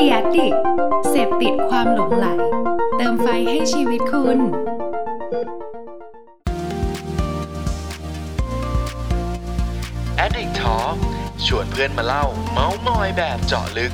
ดียดิเสพติดความหลงไหล เติมไฟให้ชีวิตคุณ Addict Talk ชวนเพื่อนมาเล่า เมาส์มอยแบบเจาะลึก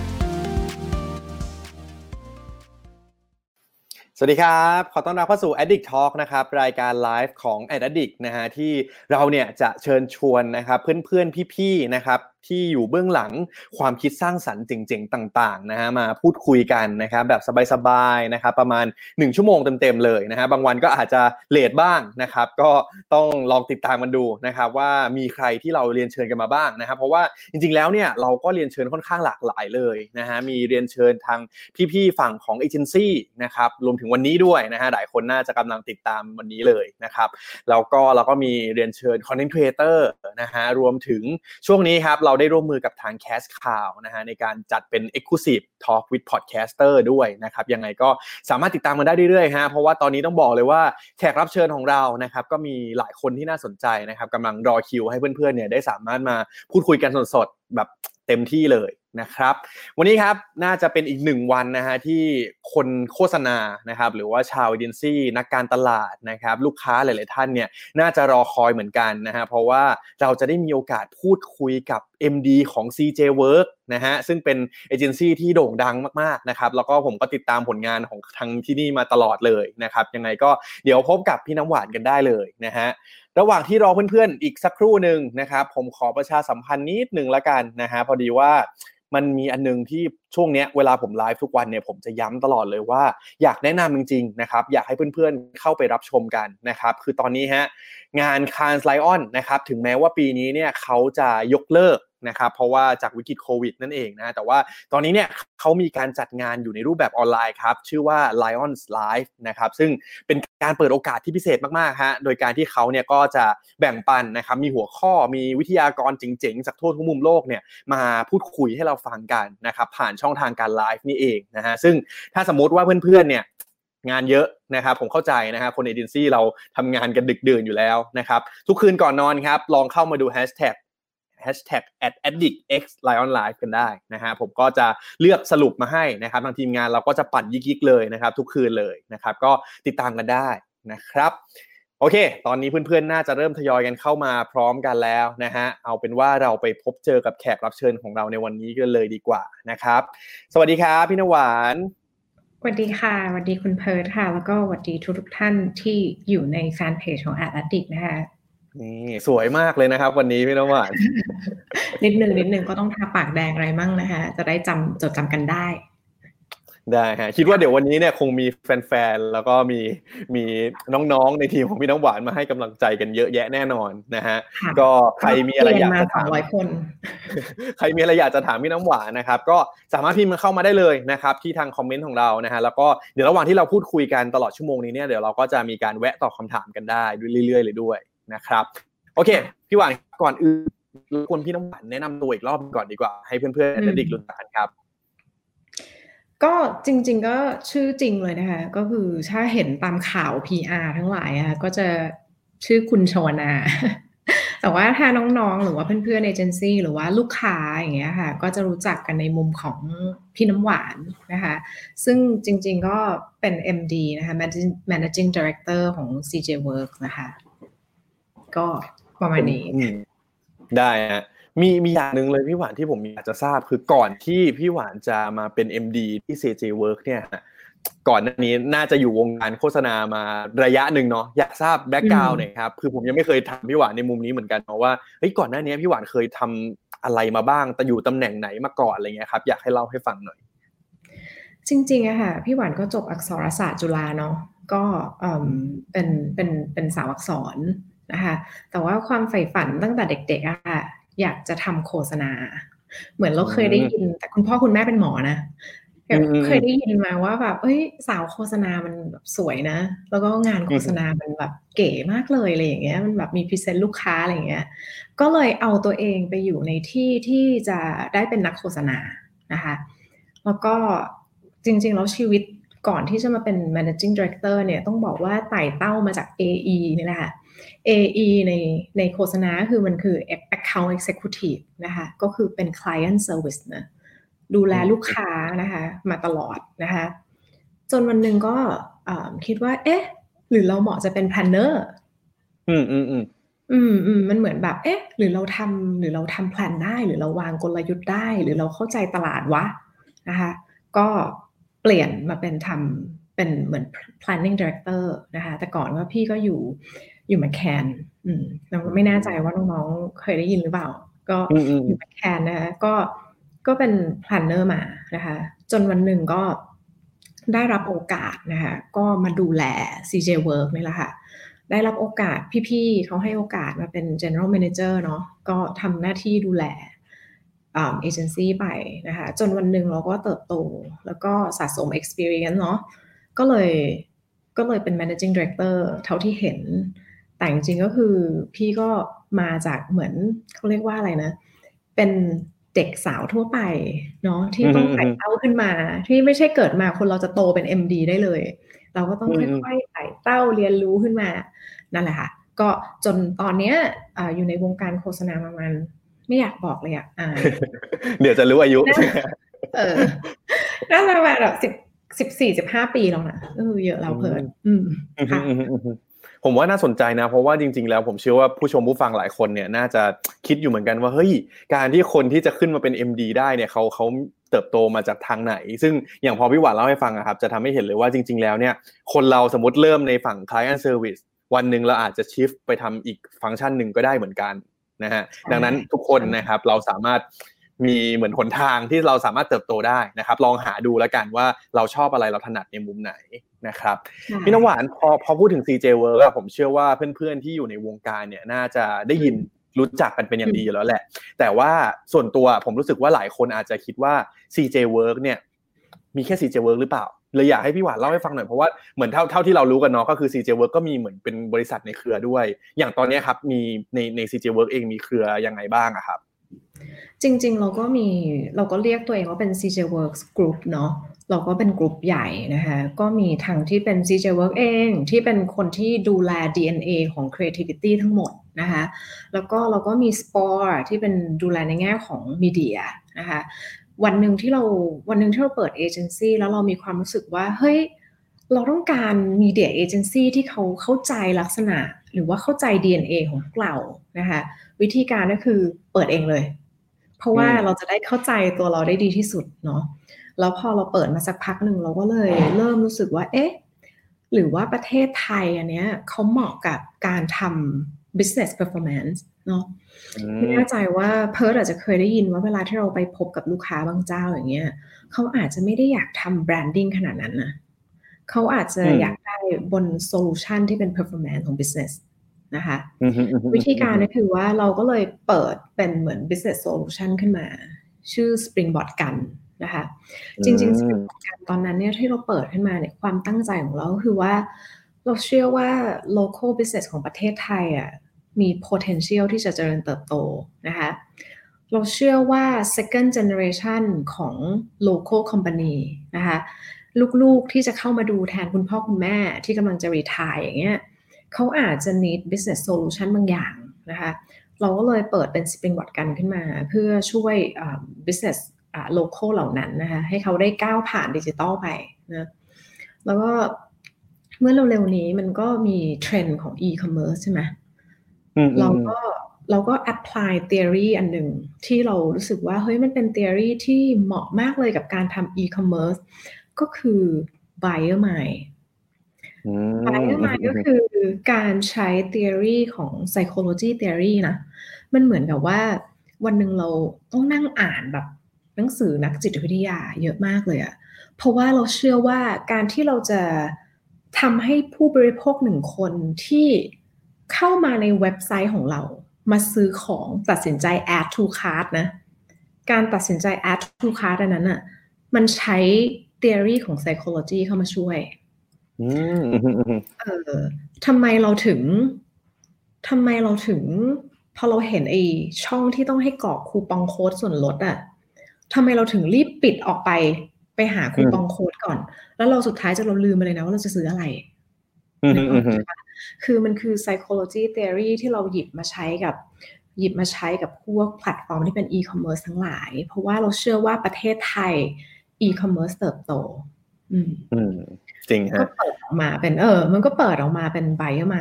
สวัสดีครับ ขอต้อนรับเข้าสู่ Addict Talk นะครับ รายการไลฟ์ของ Addict นะฮะที่เราเนี่ยจะเชิญชวนนะครับเพื่อนๆ พี่ๆ นะครับ ที่อยู่เบื้องหลังความคิดสร้างสรรค์เจ๋งๆต่างๆนะฮะมาพูดคุยกันนะครับแบบสบายๆนะครับประมาณ 1 ชั่วโมงเต็มๆเลยนะฮะบางวันก็อาจจะเลทบ้างนะครับก็ต้องลองติดตามมันดูนะครับว่ามีใครที่เราเรียนเชิญกันมาบ้างนะครับเพราะว่าจริงๆแล้วเนี่ยเราก็เรียนเชิญค่อนข้างหลากหลายเลยนะฮะมีเรียนเชิญทางพี่ๆฝั่งของเอเจนซี่นะครับรวมถึงวันนี้ด้วยนะฮะหลายคนน่าจะกำลังติดตามวันนี้เลยนะครับแล้วก็เราก็มีเรียนเชิญ content creator นะฮะรวมถึงช่วงนี้ครับเราได้ร่วมมือกับทางแคสข่าวนะฮะในการจัดเป็น Exclusive Talk with Podcaster ด้วยนะครับยังไงก็สามารถติดตามกันได้เรื่อยๆฮะเพราะว่าตอนนี้ต้องบอกเลยว่าแขกรับเชิญของเรานะครับก็มีหลายคนที่น่าสนใจนะครับกำลังรอคิวให้เพื่อนๆเนี่ยได้สามารถมาพูดคุยกันสดๆแบบเต็มที่เลย นะครับ วันนี้ครับน่าจะเป็นอีกหนึ่งวันนะฮะที่คนโฆษณานะครับ หรือว่าชาวเอเจนซี่นักการตลาดนะครับ ลูกค้าหลาย ๆ ท่านเนี่ยน่าจะรอคอยเหมือนกันนะฮะเพราะว่าเราจะได้มีโอกาสพูดคุยกับ MD ของ CJ Work นะฮะซึ่งเป็นเอเจนซี่ที่โด่งดังมากๆนะครับแล้วก็ผมก็ติดตามผลงานของทางที่นี่มาตลอดเลยนะครับยังไงก็เดี๋ยวพบกับพี่น้ำหวานกันได้เลยนะฮะระหว่างที่รอเพื่อนๆ อีกสักครู่หนึ่งนะครับผมขอประชาสัมพันธ์นิดหนึ่งละกันนะฮะพอดีว่า มันมีอันนึงที่ช่วงเนี้ยเวลาผมไลฟ์ทุกวันเนี่ยผมจะย้ำตลอดเลยว่า อยากแนะนำจริงๆนะครับอยากให้เพื่อนๆเข้าไปรับชมกันนะครับคือตอนนี้ฮะงานคานไลออนนะครับถึงแม้ว่าปีนี้เนี่ยเขาจะยกเลิก นะครับเพราะว่าจากวิกฤตโควิดนั่นเองนะแต่ว่าตอนนี้เนี่ยเขามีการจัดงานอยู่ในรูปแบบออนไลน์ครับชื่อว่า Lions Live นะครับซึ่งเป็นการเปิดโอกาสที่พิเศษมากๆฮะโดยการที่เขาเนี่ยก็จะแบ่งปันนะครับมีหัวข้อมีวิทยากรเจ๋งๆจากทั่วทุกมุมโลกเนี่ยมาพูดคุยให้เราฟังกันนะครับผ่านช่องทางการไลฟ์นี่เองนะฮะซึ่งถ้าสมมติว่าเพื่อนๆเนี่ยงานเยอะนะครับผมเข้าใจนะครับคนเอเจนซี่เราทำงานกันดึกดื่นอยู่แล้วนะครับทุกคืนก่อนนอนครับลองเข้ามาดูแฮชแท็ก hashtag at addictx lion live กันได้นะฮะผมก็จะเลือกสรุปมาให้นะครับทางทีมงานเราก็จะปั่นยิกๆเลยนะครับ ทุกคืนเลยนะครับ ก็ติดตามกันได้นะครับโอเค ตอนนี้เพื่อนๆ น่าจะเริ่มทยอยกันเข้ามาพร้อมกันแล้วนะฮะ เอาเป็นว่าเราไปพบเจอกับแขกรับเชิญของเราในวันนี้กันเลยดีกว่านะครับ สวัสดีครับพี่นวานสวัสดีค่ะสวัสดีคุณเพิร์ดค่ะ แล้วก็สวัสดีทุกทุกท่านที่อยู่ในแฟนเพจของ a d d i c t นะคะ นี่สวยมากเลยนะครับ วันนี้พี่น้ำหวานนิดนึงนิดนึงก็ต้องทาปากแดงอะไรมั่งนะคะ จะได้จำจดจำกันได้ ได้ฮะคิดว่าเดี๋ยววันนี้เนี่ยคงมีแฟนๆแล้วก็มีมีน้องๆในทีมของพี่น้ำหวานมาให้กำลังใจกันเยอะแยะแน่นอนนะฮะก็ใครมีอะไรอยากจะถามคนใครมีอะไรอยากจะถามพี่น้ำหวานนะครับ ก็สามารถพิมพ์มาเข้ามาได้เลยนะครับ ที่ทางคอมเมนต์ของเรานะฮะแล้วก็เดี๋ยวระหว่างที่เราพูดคุยกันตลอดชั่วโมงนี้เนี่ยเดี๋ยวเราก็จะมีการแวะตอบคาถามกันได้เรื่อยๆเลยด้วย นะครับ โอเค พี่หวานก่อนอื่นรบกวนพี่น้องหวานแนะนำตัวอีกรอบก่อนดีกว่า ให้เพื่อนๆและเด็กรู้จักกันครับก็จริง ๆ ก็ชื่อจริงเลยนะคะ ก็คือถ้าเห็นตามข่าว PR ทั้งหลายอะก็จะชื่อคุณชวนา แต่ว่าถ้าน้องๆ หรือว่าเพื่อนๆเอเจนซี่หรือว่าลูกค้าอย่างเงี้ยค่ะ ก็จะรู้จักกันในมุมของพี่น้ำหวานนะคะ ซึ่งจริง ๆ ก็เป็น MD นะคะ Managing Director ของ CJ Work นะคะ ก็ประมาณนี้ได้ฮะมีมีอย่างหนึ่งเลยพี่หวานที่ผมอยากจะทราบคือก่อนที่พี่หวานจะมาเป็น MD ที่ CJ Work เนี่ยก่อนหน้านี้น่าจะอยู่วงการโฆษณามาระยะหนึ่งเนาะอยากทราบแบ็กกราวน์หน่อยครับคือผมยังไม่เคยทำพี่หวานในมุมนี้เหมือนกันเพราะว่าเฮ้ยก่อนหน้านี้พี่หวานเคยทำอะไรมาบ้างแต่อยู่ตำแหน่งไหนมาก่อนอะไรเงี้ยครับอยากให้เล่าให้ฟังหน่อย จริงๆอะค่ะพี่หวานก็จบอักษรศาสตร์จุฬาเนาะก็เป็นเป็นเป็นสาวอักษร นะคะ แต่ว่าความใฝ่ฝันตั้งแต่เด็กๆอะอยากจะทำโฆษณา เหมือนเราเคยได้ยิน แต่คุณพ่อคุณแม่เป็นหมอนะเคยได้ยินมาว่าแบบเอ้ย สาวโฆษณามันแบบสวยนะ แล้วก็งานโฆษณามันแบบเก๋มากเลยอะไรอย่างเงี้ย มันแบบมีพรีเซนต์ลูกค้าอะไรอย่างเงี้ย ก็เลยเอาตัวเองไปอยู่ในที่ที่จะได้เป็นนักโฆษณานะคะ แล้วก็จริง ๆ แล้วชีวิตก่อนที่จะมาเป็น managing director เนี่ยต้องบอกว่าไต่เต้ามาจาก AE นี่แหละค่ะ AE ในในโฆษณาคือมันคือ account executive นะคะก็คือเป็น client service นะดูแลลูกค้านะคะมาตลอดนะคะจนวันหนึ่งก็คิดว่า เอ๊ะ หรือเราเหมาะจะเป็น planner อืมอืมอืมอืมอืมมันเหมือนแบบ เอ๊ะ หรือเราทำหรือเราทำแผนได้ หรือเราวางกลยุทธ์ได้ หรือเราเข้าใจตลาดวะนะคะก็เปลี่ยนมาเป็นทำเป็นเหมือน planning director นะคะ แต่ก่อนว่าพี่ก็อยู่ อยู่มาแคนอืมเราไม่แน่ใจว่าน้องๆเคยได้ยินหรือเปล่า ก็อยู่มาแคนนะคะก็ก็เป็น planner มานะคะ จนวันหนึ่งก็ได้รับโอกาสนะคะก็มาดูแล CJ Work นี่แหละค่ะ ได้รับโอกาสพี่ๆเขาให้โอกาสมาเป็น general manager เนาะก็ทำหน้าที่ดูแลเอเจนซี่ไปนะคะจนวันหนึ่งเราก็เติบโต แล้วก็สะสม experience เนาะก็เลยก็เลยเป็น managing director เท่าที่เห็น แต่จริงๆก็คือพี่ก็มาจากเหมือนเขาเรียกว่าอะไรนะ เป็นเด็กสาวทั่วไปเนาะที่ต้องไต่เต้าขึ้นมา ที่ไม่ใช่เกิดมาคนเราจะโตเป็น MD ได้เลย เราก็ต้องค่อยๆไต่เต้าเรียนรู้ขึ้นมานั่นแหละค่ะ ก็จนตอนเนี้ยออยู่ในวงการโฆษณาประมาณไม่อยากบอกเลยอะเดี๋ยวจะรู้อายุเออน่าจะประมาณแบบสิบสิบสี่สิบห้าปีแล้วนะเออเยอะแล้วเพิ่นอืมค่ะ ผมว่าน่าสนใจนะ เพราะว่าจริง ๆ แล้วผมเชื่อว่าผู้ชมผู้ฟังหลายคนเนี่ยน่าจะคิดอยู่เหมือนกันว่าเฮ้ยการที่คนที่จะขึ้นมาเป็น MD ได้เนี่ยเขาเขาเติบโตมาจากทางไหน ซึ่งอย่างพอพี่หวานเล่าให้ฟังอะครับจะทำให้เห็นเลยว่าจริง ๆ แล้วเนี่ยคนเราสมมติเริ่มในฝั่ง client service วันหนึ่งเราอาจจะชิฟไปทำอีกฟังก์ชันหนึ่งก็ได้เหมือนกันนะฮะดังนั้นทุกคนนะครับเราสามารถ มีเหมือนหนทางที่เราสามารถเติบโตได้นะครับ ลองหาดูแล้วกันว่าเราชอบอะไรเราถนัดในมุมไหนนะครับพี่น้ำหวานพอพอพูดถึง CJ Work ผมเชื่อว่าเพื่อนๆที่อยู่ในวงการเนี่ยน่าจะได้ยินรู้จักกันเป็นอย่างดีแล้วแหละ แต่ว่าส่วนตัวผมรู้สึกว่าหลายคนอาจจะคิดว่า CJ Work เนี่ยมีแค่ CJ Work หรือเปล่าเลยอยากให้พี่หวานเล่าให้ฟังหน่อยเพราะว่าเหมือนเท่าเท่าที่เรารู้กันเนาะก็คือ CJ Work ก็มีเหมือนเป็นบริษัทในเครือด้วย อย่างตอนนี้ครับมีในใน CJ Work เองมีเครือยังไงบ้างอะครับ จริง ๆ เราก็มีเราก็เรียกตัวเองว่าเป็น CJ Works Group เนาะเราก็เป็นกลุ่มใหญ่นะคะก็มีทางที่เป็น CJ Work เอง ที่เป็นคนที่ดูแล DNA ของ creativity ทั้งหมดนะคะแล้วก็เราก็มี Sport ที่เป็นดูแลในแง่ของมีเดียนะคะวันหนึ่งที่เราวันหนึ่งที่เราเปิดเอเจนซี่แล้วเรามีความรู้สึกว่าเฮ้ยเราต้องการมีเดียเอเจนซี่ที่เขาเข้าใจลักษณะ หรือว่าเข้าใจ DNA ของพวกเรานะคะวิธีการก็คือ เปิดเองเลย เพราะว่าเราจะได้เข้าใจตัวเราได้ดีที่สุดเนาะแล้วพอเราเปิดมาสักพักหนึ่งเราก็เลย เริ่มรู้สึกว่า เอ๊ะ หรือว่าประเทศไทยอันเนี้ยเขาเหมาะกับการทำ business performance เนาะไม่แน่ใจว่าเพิร์ดอาจจะเคยได้ยินว่าเวลาที่เราไปพบกับลูกค้าบางเจ้าอย่างเงี้ยเขาอาจจะไม่ได้อยากทำ branding ขนาดนั้นนะเขาอาจจะอยากได้บน solution ที่เป็น performance ของ business นะคะ วิธีการก็คือว่าเราก็เลยเปิดเป็นเหมือน business solution ขึ้นมา ชื่อ Springboard กันนะคะ จริงๆ Springboard กันตอนนั้นเนี่ยที่เราเปิดขึ้นมาเนี่ยความตั้งใจของเราคือว่า เราเชื่อว่า local business ของประเทศไทยอะมี potential ที่จะเจริญเติบโตนะคะเราเชื่อว่า second generation ของ local company นะคะ ลูกๆที่จะเข้ามาดูแทนคุณพ่อคุณแม่ที่กำลังจะ retire อย่างเงี้ย เขาอาจจะ need business solution บางอย่างนะคะเราก็เลยเปิดเป็น Springboard กันขึ้นมา เพื่อช่วย business local เหล่านั้นนะคะให้เขาได้ก้าวผ่านดิจิตอลไปนะแล้วก็เมื่อเร็วๆนี้มันก็มีเทรนด์ของ e-commerce ใช่ไหมเราก็เราก็ apply theory อันหนึ่งที่เรารู้สึกว่าเฮ้ยมันเป็น theory ที่เหมาะมากเลยกับการทำ e-commerce ก็คือ buyer mind buyer mind ก็คือการใช้ theory ของ psychology theory นะ มันเหมือนกับว่าวันหนึ่งเราต้องนั่งอ่านแบบหนังสือนักจิตวิทยาเยอะมากเลยอะเพราะว่าเราเชื่อว่าการที่เราจะทำให้ผู้บริโภคหนึ่งคนที่เข้ามาในเว็บไซต์ของเรา มาซื้อของตัดสินใจ add to cart นะ การตัดสินใจ add to cart อันนั้นอะมันใช้ theory ของ psychology เข้ามาช่วย เออทำไมเราถึงทำไมเราถึง พอเราเห็นไอ้ช่องที่ต้องให้กรอกคูปองโค้ดส่วนลดอะทำไมเราถึงรีบปิดออกไปไปหาคูปองโค้ดก่อน แล้วเราสุดท้ายจะเราลืมไปเลยนะว่าเราจะซื้ออะไรคือมันคือ psychology theory ที่เราหยิบมาใช้กับ หยิบมาใช้กับพวกแพลตฟอร์มที่เป็นอีคอมเมิร์ซทั้งหลาย เพราะว่าเราเชื่อว่าประเทศไทยอีคอมเมิร์ซเติบโต อืม จริงก็ฮะเปิดออกมาเป็นเออ มันก็เปิดออกมาเป็น Buyer ไม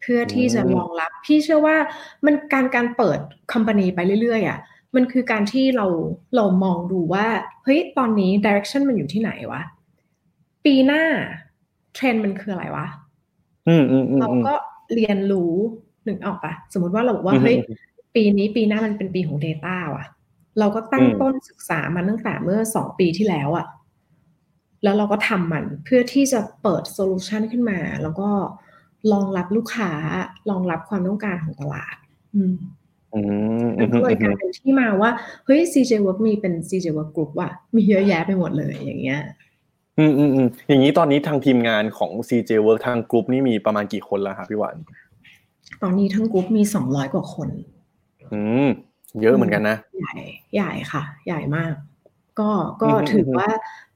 เพื่อที่จะอืมรองรับ พี่เชื่อว่ามันการการเปิด company ไปเรื่อยๆอะมันคือการที่เราเรามองดูว่า เฮ้ย ตอนนี้ direction มันอยู่ที่ไหนวะ ปีหน้าเทรนด์มันคืออะไรวะอืมอืมอืมเราก็เรียนรู้นึกออกปะสมมติว่าเราบอกว่าอืมเฮ้ยปีนี้ปีหน้ามันเป็นปีของ Data ว่ะ เราก็ตั้งอืมต้นศึกษามันตั้งแต่เมื่อสองปีที่แล้วอะ แล้วเราก็ทำมันเพื่อที่จะเปิด solution ขึ้นมา แล้วก็รองรับลูกค้ารองรับความต้องการของตลาด อืมอืมอืมันมก็เลยกอืลามยเป็นที่มาว่า เฮ้ย CJ Work มีเป็น CJ Work Group ว่ะมีเยอะแยะไปหมดเลยอย่างเงี้ย อืมอืมอืมอย่างนี้ตอนนี้ทางทีมงานของ CJ Work ทางกลุ่มนี่มีประมาณกี่คนแล้วครับพี่หวานตอนนี้ทั้งกลุ่มมีสองร้อยกว่าคน อืม เยอะเหมือนกันนะ ใหญ่ ใหญ่ค่ะ ใหญ่มาก ก็ ก็อืมถือว่า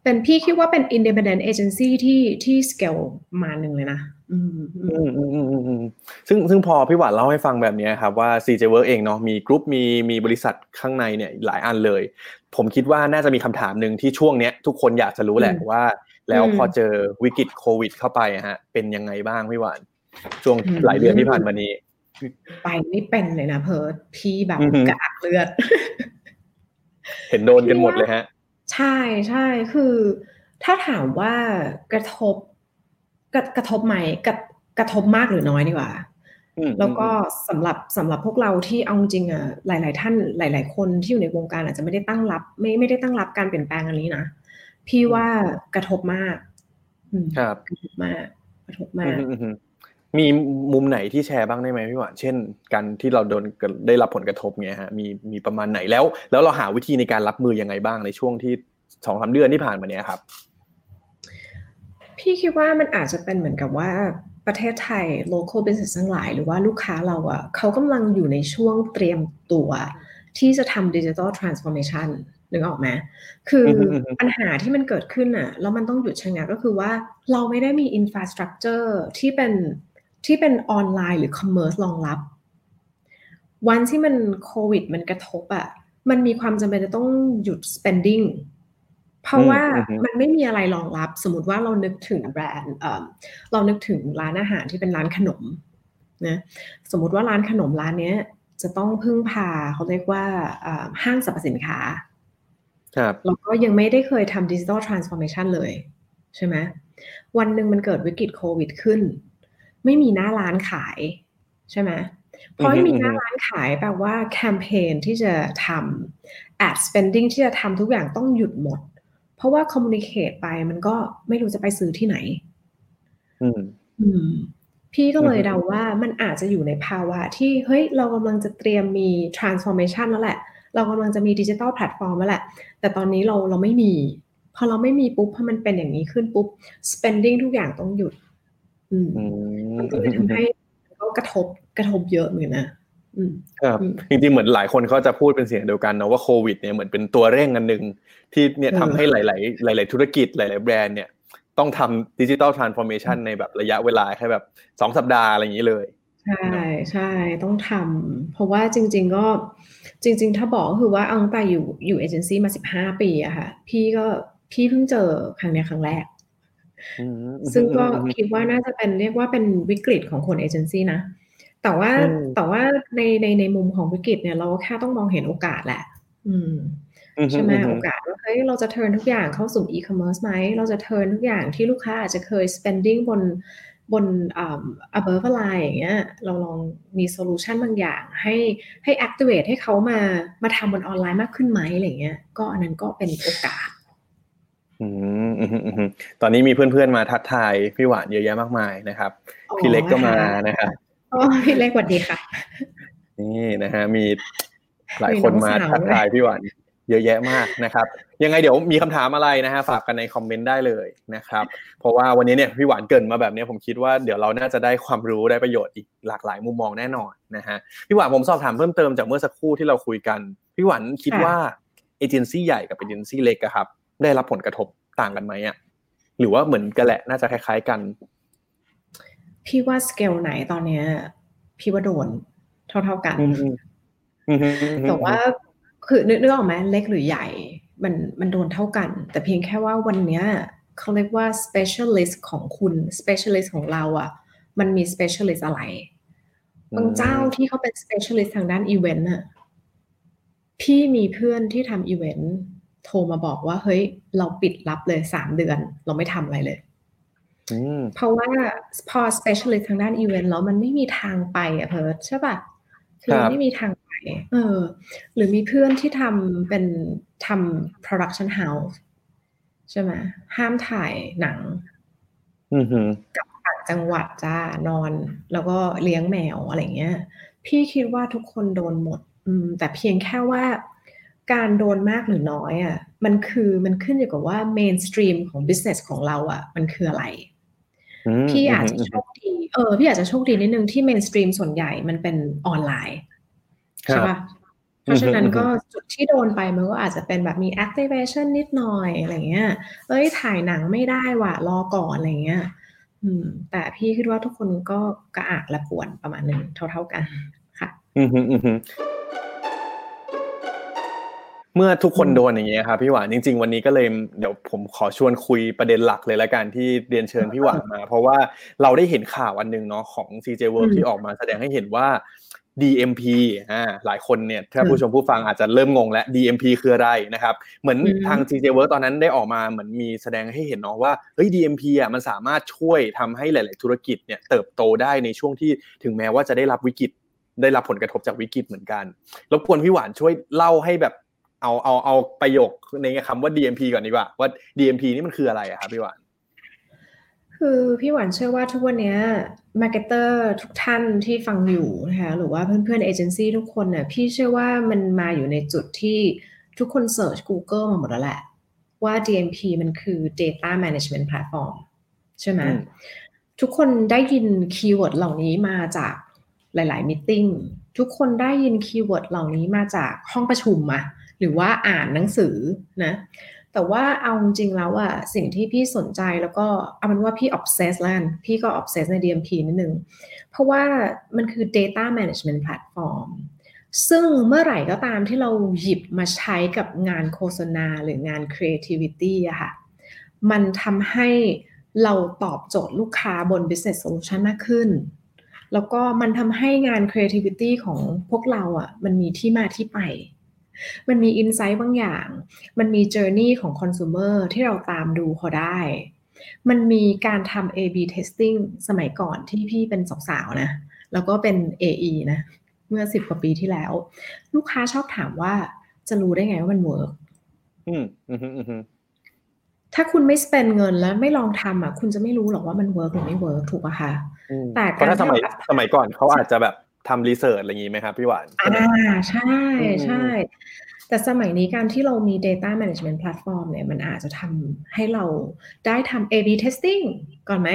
เป็นพี่คิดว่าเป็น independent agency ที่ที่ scale มาหนึ่งเลยนะอืมอือืมมอืมอืมอืมอืมซึ่งซึ่งพอพี่หวานเล่าให้ฟังแบบนี้ครับว่า CJ Work เองเนาะมีกรุ๊ปมีมีบริษัทข้างในเนี่ยหลายอันเลย ผมคิดว่าน่าจะมีคำถามหนึ่งที่ช่วงเนี้ย ทุกคนอยากจะรู้แหละว่า แล้วพอเจอวิกฤตโควิด เข้าไปอะฮะ เป็นยังไงบ้างพี่หวาน ช่วงหลายเดือนที่ผ่านมานี้ ไปไม่เป็นเลยนะเพิร์ดพี่แบบอือหือกระอักเลือด เห็นโดนกันหมดเลยฮะ ใช่ใช่คือ ถ้าถามว่ากระทบกระกระทบไหมกระกระทบมากหรือน้อยดีกว่าอืมแล้วก็สำหรับสำหรับพวกเราที่เอาจริงๆอะหลาย ๆ ท่านหลาย ๆ คนที่อยู่ในวงการอาจจะไม่ได้ตั้งรับ ไม่ไม่ได้ตั้งรับการเปลี่ยนแปลงอันนี้นะพี่ว่ากระทบมากอืมครับกระทบมาก กระทบอืมามกอื มอืมมีมุมไหนที่แชร์บ้างได้ไหมพี่หวานเช่น การที่เราโดนได้รับผลกระทบเงี้ยฮะมีมีประมาณไหนแล้ว แล้วเราหาวิธีในการรับมือยังไงบ้างในช่วงที่สองสามเดือนที่ผ่านมาเนี้ยครับ พี่คิดว่ามันอาจจะเป็นเหมือนกับว่าประเทศไทย local business ทั้งหลาย หรือว่าลูกค้าเราอะเขากำลังอยู่ในช่วงเตรียมตัว ที่จะทำ digital transformation นึกออกไหมคือออฮึอือฮึปัญหาที่มันเกิดขึ้นอะแล้วมันต้องหยุดชะงักก็คือว่าเราไม่ได้มี infrastructure ที่เป็น ที่เป็นออนไลน์หรือ commerce รองรับ วันที่มันโควิดมันกระทบอะมันมีความจำเป็นจะต้องหยุด spending เพราะว่าอืมอืมมันไม่มีอะไรรองรับ สมมติว่าเรานึกถึงแบรนด์เอ่อเรานึกถึงร้านอาหารที่เป็นร้านขนมนะสมมติว่าร้านขนมร้านเนี้ย จะต้องพึ่งพาเขาเรียกว่าเอ่อห้างสรรพสินค้าครับแล้วก็ยังไม่ได้เคยทำดิจิ t a ลทรานส์ฟอร์เมชันเลย ใช่ไหมวันหนึ่งมันเกิดวิกฤตโควิดขึ้น ไม่มีหน้าร้านขายใช่ไหมเพราะไม่มีหน้าร้านขายแปลว่าแคมเปญที่จะทำ ad spending ที่จะทำทุกอย่างต้องหยุดหมด เพราะว่า communicate ไปมันก็ไม่รู้จะไปซื้อที่ไหน อืมอืมพี่ก็เลยอืมเดาว่ามันอาจจะอยู่ในภาวะที่เฮ้ยเรากำลังจะเตรียมมี transformation แล้วแหละ เรากำลังจะมีดิจิ t a ลแพลตฟอร์มแล้วแหละ แต่ตอนนี้เราเราไม่มี พอเราไม่มีปุ๊บพอมันเป็นอย่างนี้ขึ้นปุ๊บ spending ทุกอย่างต้องหยุดอื มอืมมันก็เลยทำให้มันก็กระทบกระทบเยอะเหมือนกันนะอืมครับอืมจริงๆเหมือนหลายคนเขาจะพูดเป็นเสียงเดียวกันนะว่าโควิดเนี่ยเหมือนเป็นตัวเร่งอันหนึ่งที่เนี่ยเออทำให้หลาย ๆ หลาย ๆ ธุรกิจหลาย ๆ แบรนด์เนี่ยต้องทำดิจิ t a ลทรานส์ฟอร์เมชันในแบบระยะเวลาแค่แบบสองสัปดาห์อะไรอย่างนี้เลย ใช่ใช่ต้องทำเพราะว่าจริง ๆ ก็จริง ๆ ถ้าบอกก็คือว่าเอาตั้งแต่อยู่อยู่เอเจนซี่มาสิบห้าปีอะค่ะ พี่ก็พี่เพิ่งเจอครั้งเนี้ยครั้งแรกอืม ซึ่งก็อืมคิดว่าน่าจะเป็นเรียกว่าเป็นวิกฤตของคนเอเจนซี่นะ แต่ว่าอืมแต่ว่าในในในมุมของวิกฤตเนี่ยเราก็แค่ต้องมองเห็นโอกาสแหละ อืมใช่ไหมโอกาสว่าเฮ้ยเราจะ turn ทุกอย่างเข้าสู่ e-commerce ไหม เราจะ turn ทุกอย่างที่ลูกค้าอาจจะเคย spending บนบนอ่า above the line อย่างเงี้ยเราลองมี solution บางอย่าง ให้ให้ activate ให้เขามามาทำบนออนไลน์มากขึ้นไหมอะไรเงี้ยก็อันนั้นก็เป็นโอกาส อืมอืมอืมอืมตอนนี้มีเพื่อนๆมาทักทายพี่หวานเยอะแยะมากมายนะครับอ๋อพี่เล็กก็มาค่ะนะครับอ๋อพี่เล็กสวัสดีค่ะ นี่นะฮะมีหลายคนมีน้องมาสาวทักทายพี่หวานเยอะแยะมากนะครับ ยังไงเดี๋ยวมีคำถามอะไรนะฮะฝากกันในคอมเมนต์ได้เลยนะครับ เพราะว่าวันนี้เนี่ยพี่หวานเกรินมาแบบนี้ผมคิดว่าเดี๋ยวเราน่าจะได้ความรู้ได้ประโยชน์อีกหลากหลายมุมมองแน่นอนนะฮะพี่หวานผมสอบถามเพิ่มเติมจากเมื่อสักครู่ที่เราคุยกัน พี่หวานคิดค่ะว่าเอเจนซี่ใหญ่กับเอเจนซี่เล็กอะครับ ได้รับผลกระทบต่างกันไหมอะหรือว่าเหมือนกันแหละน่าจะคล้าย ๆกัน พี่ว่าสเกลไหนตอนเนี้ย พี่ว่าโดนเท่าๆกันอืมอืมแต่ว่าคือนึกนึกออกไหมเล็กหรือใหญ่ มันมันโดนเท่ากัน แต่เพียงแค่ว่าวันเนี้ยเขาเรียกว่า specialist ของคุณ specialist ของเราอะ่ะ มันมี specialist อะไร บางเจ้าที่เขาเป็น specialist ทางด้านอีเวนต์อะพี่มีเพื่อนที่ทำอีเวนต์ โทรมาบอกว่าเฮ้ยเราปิดรับเลยสามเดือน เราไม่ทำอะไรเลยเพราะว่าพอ specialist ทางด้านอีเวนต์แล้วมันไม่มีทางไปอะเพิร์ดใช่ปะคือไม่มีทางไป เออ หรือมีเพื่อนที่ทำเป็นทำ production house ใช่ไหมห้ามถ่ายหนังกับต่างจังหวัดจ้านอน แล้วก็เลี้ยงแมวอะไรเงี้ย พี่คิดว่าทุกคนโดนหมด อืม แต่เพียงแค่ว่า การโดนมากหรือน้อยอะมันคือมันขึ้นอยู่กับว่าเมนสตรีมของ business ของเราอะมันคืออะไร พี่อาจจะโชคดี เออพี่อาจจะโชคดีนิดนึงที่เมนสตรีมส่วนใหญ่มันเป็นออนไลน์ใช่ปะเพราะฉะนั้นก็จุดที่โดนไปมันก็อาจจะเป็นแบบมี activation นิดหน่อยอะไรเงี้ย เอ้ยถ่ายหนังไม่ได้ว่ะรอก่อนอะไรเงี้ย อืม แต่พี่คิดว่าทุกคนก็กระอักและปวนประมาณหนึ่งเท่า ๆกันค่ะ อืมอืมอืม เมื่อทุกคนโดนอย่างเงี้ยครับพี่หวานจริง ๆ วันนี้ก็เลยเดี๋ยวผมขอชวนคุยประเด็นหลักเลยละกันที่เรียนเชิญพี่หวานมา เพราะว่าเราได้เห็นข่าวอันหนึ่งเนาะของ CJ Work ที่ออกมาแสดงให้เห็นว่า DMP อ่าหลายคนเนี่ยถ้าผู้ชมผู้ฟังอาจจะเริ่มงงแล้ว DMP คืออะไรนะครับ เหมือนทาง CJ Work ตอนนั้นได้ออกมาเหมือนมีแสดงให้เห็นเนาะว่าเฮ้ย DMP อะมันสามารถช่วยทำให้หลาย ๆ ธุรกิจเนี่ยเติบโตได้ในช่วงที่ถึงแม้ว่าจะได้รับวิกฤตได้รับผลกระทบจากวิกฤตเหมือนกันรบกวนพี่หวานช่วยเล่าให้แบบ เอาเอาเอาประโยคในคำว่า DMP ก่อนดีกว่า ว่า DMP นี่มันคืออะไรอะครับพี่หวานคือพี่หวานเชื่อว่าทุกวันนี้ marketer ทุกท่านที่ฟังอยู่นะคะหรือว่าเพื่อนๆเอเจนซี่ทุกคนเนี่ยพี่เชื่อว่ามันมาอยู่ในจุดที่ทุกคน search Google มาหมดแล้วแหละ ว่า DMP มันคือ Data Management Platform ใช่ไหมทุกคนได้ยินkeyword เหล่านี้มาจากหลาย ๆ meeting ทุกคนได้ยิน keyword เหล่านี้มาจากห้องประชุมอะ หรือว่าอ่านหนังสือนะแต่ว่าเอาจริงแล้วอะสิ่งที่พี่สนใจแล้วก็เอาเป็นว่าพี่ obsess แล้วกันพี่ก็ obsess ใน DMP นิดนึง เพราะว่ามันคือ data management platform ซึ่งเมื่อไหร่ก็ตามที่เราหยิบมาใช้กับงานโฆษณาหรืองาน creativity อะค่ะ มันทำให้เราตอบโจทย์ลูกค้าบน business solution มากขึ้น แล้วก็มันทำให้งาน creativity ของพวกเราอะมันมีที่มาที่ไป มันมีอินไซต์บางอย่าง มันมีเจอร์นี่ของคอน sumer ที่เราตามดูเขาได้ มันมีการทำ A/B testing สมัยก่อนที่พี่เป็นสาวๆนะ แล้วก็เป็น AE นะ เมื่อสิบกว่าปีที่แล้ว ลูกค้าชอบถามว่าจะรู้ได้ไงว่ามัน work ถ้าคุณไม่ spend เงินแล้วไม่ลองทำอะ คุณจะไม่รู้หรอกว่ามัน work หรือไม่ work ถูกป่ะคะแต่เพราะถ้าสมัยสมัยก่อนเขาอาจจะแบบ ทำ research อะไรอย่างนี้ไหมครับพี่หวานอ่าใช่ใช่แต่สมัยนี้การที่เรามี data management platform เนี่ยมันอาจจะทำให้เราได้ทำ A/B testing ก่อนไหม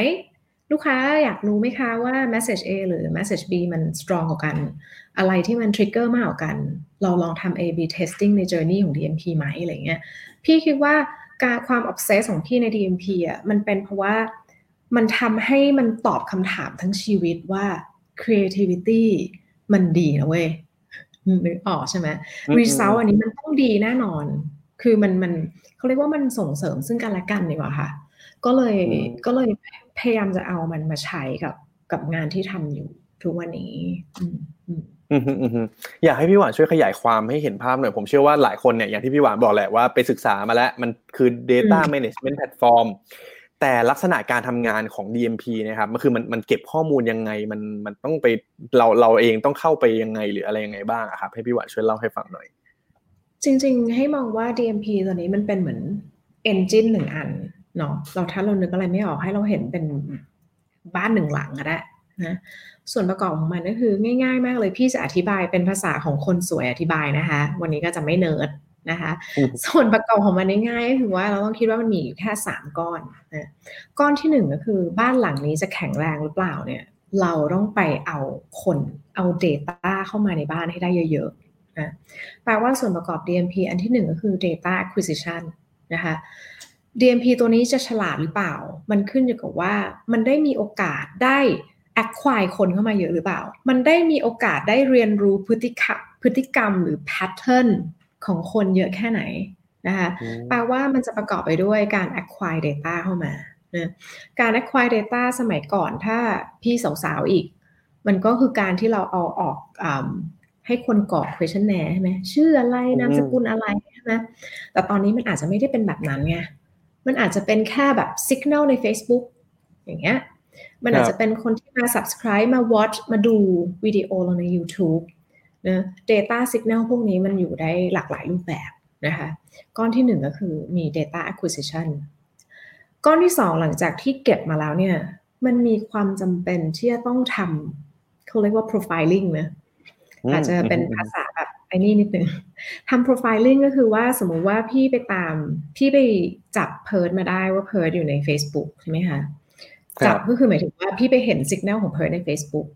ลูกค้าอยากรู้ไหมคะว่า message A หรือ message B มัน strong กว่ากัน อะไรที่มัน trigger มากกว่ากัน เราลองทำ A/B testing ใน journey ของ DMP ไหมอะไรเงี้ยพี่คิดว่าการความ obsess ของพี่ใน DMP อะมันเป็นเพราะว่ามันทำให้มันตอบคำถามทั้งชีวิตว่า creativity มันดีนะเว้ยนึกออกใช่ไหม result อันนี้มันต้องดีแน่นอน คือมันมันเขาเรียกว่ามันส่งเสริมซึ่งกันและกันดีกว่าค่ะ ก็เลยก็เลยพยายามจะเอามันมาใช้กับกับงานที่ทำอยู่ทุกวันนี้อยากให้พี่หวานช่วยขยายความให้เห็นภาพหน่อย ผมเชื่อว่าหลายคนเนี่ยอย่างที่พี่หวานบอกแหละว่าไปศึกษามาแล้ว มันคือ data management platform แต่ลักษณะการทำงานของ DMP นะครับมันคือมันมันเก็บข้อมูลยังไงมันมันต้องไปเราเราเองต้องเข้าไปยังไงหรืออะไรยังไงบ้างครับ ให้พี่หวานช่วยเล่าให้ฟังหน่อย จริง ๆ ให้มองว่า DMP ตัวนี้มันเป็นเหมือน engine หนึ่งอันเนาะเราถ้าเรานึกอะไรไม่ออกให้เราเห็นเป็นบ้านหนึ่งหลังก็ได้นะส่วนประกอบของมันก็คือง่าย ๆ มากเลยพี่จะอธิบายเป็นภาษาของคนสวยอธิบายนะคะ วันนี้ก็จะไม่เนิร์ด นะคะ ส่วนประกอบของมันง่ายๆก็คือว่าเราต้องคิดว่ามันมีอยู่แค่สามก้อนนะก้อนที่หนึ่งก็คือบ้านหลังนี้จะแข็งแรงหรือเปล่าเนี่ย เราต้องไปเอาคนเอา Data เข้ามาในบ้านให้ได้เยอะๆนะแปลว่าส่วนประกอบ DMP อันที่หนึ่งก็คือ Data Acquisition นะคะ DMP ตัวนี้จะฉลาดหรือเปล่า มันขึ้นอยู่กับว่ามันได้มีโอกาสได้ acquire คนเข้ามาเยอะหรือเปล่า มันได้มีโอกาสได้เรียนรู้พฤติกรรมพฤติกรรมหรือแพทเทิร์น ของคนเยอะแค่ไหนนะคะแปลว่ามันจะประกอบไปด้วยการ acquire data เข้ามานะการ acquire data สมัยก่อนถ้าพี่สาวๆอีก มันก็คือการที่เราเอาออกอให้คนกรอก questionnaire ใช่ไหมชื่ออะไรนามสกุลอะไรใช่ไหมแต่ตอนนี้มันอาจจะไม่ได้เป็นแบบนั้นไงมันอาจจะเป็นแค่แบบ signal ใน Facebook อย่างเงี้ยมันอาจจะเป็นคนที่มา subscribe มา watch มาดูวิดีโอเราใน YouTube นะ data signal พวกนี้มันอยู่ได้หลากหลายรูปแบบนะคะก้อนที่หนึ่งก็คือมี data acquisition ก้อนที่สองหลังจากที่เก็บมาแล้วเนี่ยมันมีความจำเป็นที่จะต้องทำเขาเรียกว่า profiling นะอาจจะเป็นภาษาแบบไอ้นี่นิดนึงทำ profiling ก็คือว่าสมมุติว่าพี่ไปตาม พี่ไปจับเพิร์ดมาได้ว่าเพิร์ดอยู่ใน Facebook ใช่ไหมคะจับก็คือหมายถึงว่าพี่ไปเห็นสัญญาณของเพิร์ดใน Facebook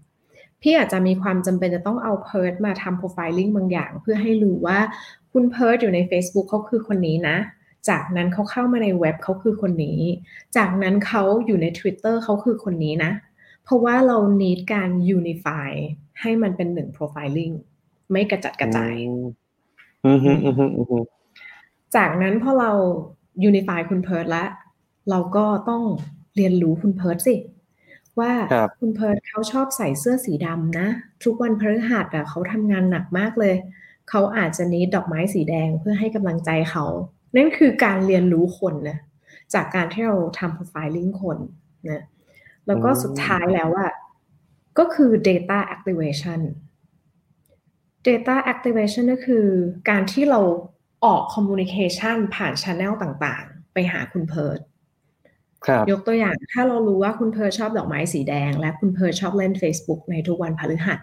พี่อาจจะมีความจำเป็นจะต้องเอาเพิร์ดมาทำ profiling บางอย่าง เพื่อให้รู้ว่าคุณเพิร์ดอยู่ใน Facebook เขาคือคนนี้นะ จากนั้นเขาเข้ามาในเว็บเขาคือคนนี้ จากนั้นเขาอยู่ใน Twitter เขาคือคนนี้นะ เพราะว่าเรา need การ unify ให้มันเป็นหนึ่ง profiling ไม่กระจัดกระจายจากนั้นพอเรา unify คุณเพิร์ดแล้วเราก็ต้องเรียนรู้คุณเพิร์ดสิ ว่าคุณเพิร์ดเขาชอบใส่เสื้อสีดำนะ ทุกวันพฤหัสอะเขาทำงานหนักมากเลย เขาอาจจะนี้ดอกไม้สีแดงเพื่อให้กำลังใจเขา นั่นคือการเรียนรู้คนนะจากการที่เราทำ profiling คนนะแล้วก็สุดท้ายแล้วอะก็คือ data activation data activation ก็คือการที่เราออก communication ผ่าน channel ต่างๆ ไปหาคุณเพิร์ด ยกตัวอย่างถ้าเรารู้ว่าคุณเพิร์ดชอบดอกไม้สีแดง และคุณเพิร์ดชอบเล่น Facebook ในทุกวันพฤหัส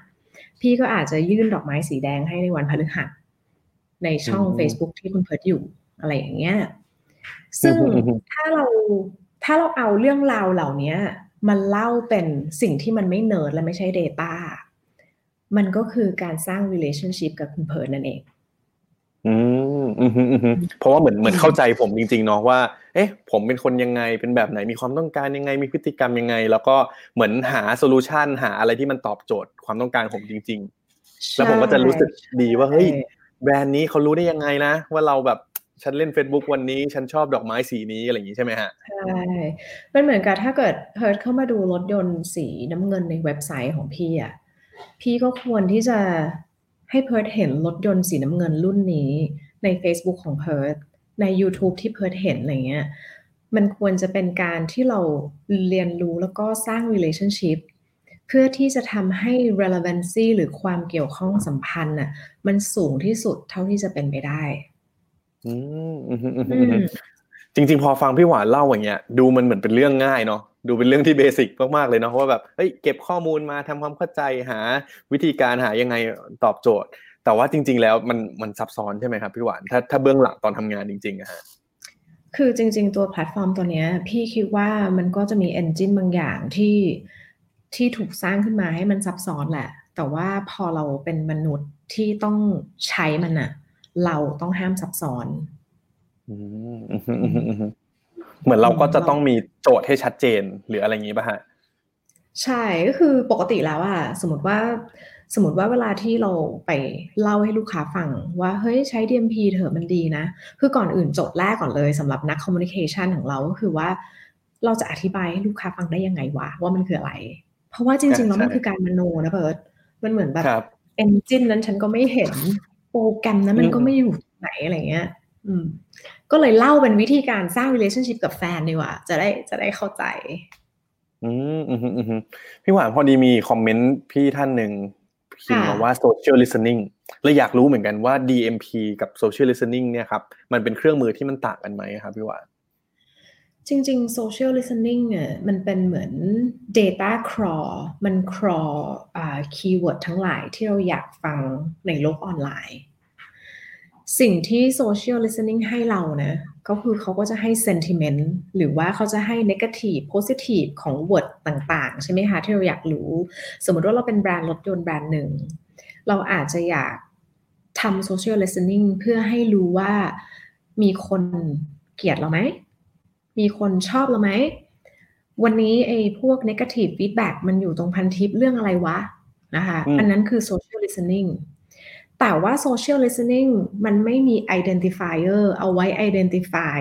พี่ก็อาจจะยื่นดอกไม้สีแดงให้ในวันพฤหัสในช่อง Facebook ที่คุณเพิร์ดอยู่อะไรอย่างเงี้ย ซึ่งถ้าเราถ้าเราเอาเรื่องราวเหล่านี้มันเล่าเป็นสิ่งที่มันไม่เนิร์ดและไม่ใช่ Data มันก็คือการสร้าง relationship กับคุณเพิร์ดนั่นเอง อืมอืมอืมเพราะว่าเหมือนเหมือนเข้าใจผมจริง ๆ เนาะว่า เอ๊ะ ผมเป็นคนยังไงเป็นแบบไหนมีความต้องการยังไงมีพฤติกรรมยังไง แล้วก็เหมือนหา solution หาอะไรที่มันตอบโจทย์ความต้องการผมจริง ๆ แล้วผมก็จะรู้สึกดีว่าเฮ้ยแบรนด์นี้เขารู้ได้ยังไงนะ ว่าเราแบบฉันเล่น Facebook วันนี้ฉันชอบดอกไม้สีนี้อะไรอย่างนี้ใช่ไหมฮะใช่มันเหมือนกับถ้าเกิดเพิร์ดเข้ามาดูรถยนต์สีน้ำเงินในเว็บไซต์ของพี่อะพี่ก็ควรที่จะ ให้เพิร์ดเห็นรถยนต์สีน้ำเงินรุ่นนี้ใน Facebook ของเพิร์ดใน YouTube ที่เพิร์ดเห็นอะไรเงี้ยมันควรจะเป็นการที่เราเรียนรู้แล้วก็สร้าง relationship เพื่อที่จะทำให้ relevancy หรือความเกี่ยวข้องสัมพันธ์น่ะมันสูงที่สุดเท่าที่จะเป็นไปได้ จริง ๆ พอฟังพี่หวานเล่าอย่างเงี้ยดูมันเหมือนเป็นเรื่องง่ายเนาะดูเป็นเรื่องที่เบสิกมากๆเลยเนาะว่าแบบเฮ้ยเก็บข้อมูลมาทำความเข้าใจหาวิธีการหายังไงตอบโจทย์ แต่ว่าจริง ๆ แล้วมันมันซับซ้อนใช่ไหมครับพี่หวานถ้าถ้าเบื้องหลังตอนทำงานจริงๆอะฮะคือจริง ๆ ตัวแพลตฟอร์มตัวเนี้ย พี่คิดว่ามันก็จะมีเอนจินบางอย่างที่ที่ถูกสร้างขึ้นมาให้มันซับซ้อนแหละ แต่ว่าพอเราเป็นมนุษย์ที่ต้องใช้มันอะเราต้องห้ามซับซ้อน เหมือนเราก็จะต้องมีโจทย์ให้ชัดเจนหรืออะไรอย่างนี้ป่ะฮะใช่ก็คือปกติแล้วอะสมมติว่าสมมติว่าเวลาที่เราไปเล่าให้ลูกค้าฟังว่าเฮ้ยใช้ DMP เถอะมันดีนะ คือก่อนอื่นโจทย์แรกก่อนเลยสำหรับนัก communication ของเราก็คือว่าเราจะอธิบายให้ลูกค้าฟังได้ยังไงวะว่ามันคืออะไร เพราะว่าจริงๆแล้วมันคือการมโนนะเพิร์ดมันเหมือนแบบ engine นั้นฉันก็ไม่เห็นโปรแกรมนั้นมันก็ไม่อยู่ไหนอะไรเงี้ย อืม ก็เลยเล่าเป็นวิธีการสร้าง relationship กับแฟนดีกว่า จะได้จะได้เข้าใจ อืมอืมอืมพี่หวานพอดีมี comment พี่ท่านหนึ่งพิมพ์มาว่า social listening เลยอยากรู้เหมือนกันว่า DMP กับ social listening เนี่ยครับ มันเป็นเครื่องมือที่มันต่างกันไหมครับพี่หวานจริง ๆ social listening เนี่ยมันเป็นเหมือน data crawl มัน crawl อ่า keyword ทั้งหลายที่เราอยากฟังในโลกออนไลน์ สิ่งที่ social listening ให้เรานะก็คือเขาก็จะให้ sentiment หรือว่าเขาจะให้ negative positive ของ word ต่างๆ ใช่ไหมคะ ที่เราอยากรู้ สมมติว่าเราเป็นแบรนด์รถยนต์แบรนด์หนึ่ง เราอาจจะอยากทำ social listening เพื่อให้รู้ว่ามีคนเกลียดเราไหม มีคนชอบเราไหม วันนี้ไอ้พวก negative feedback มันอยู่ตรงพันทิปเรื่องอะไรวะนะคะ อันนั้นคือ social listening แต่ว่า social listening มันไม่มี identifier เอาไว้ identify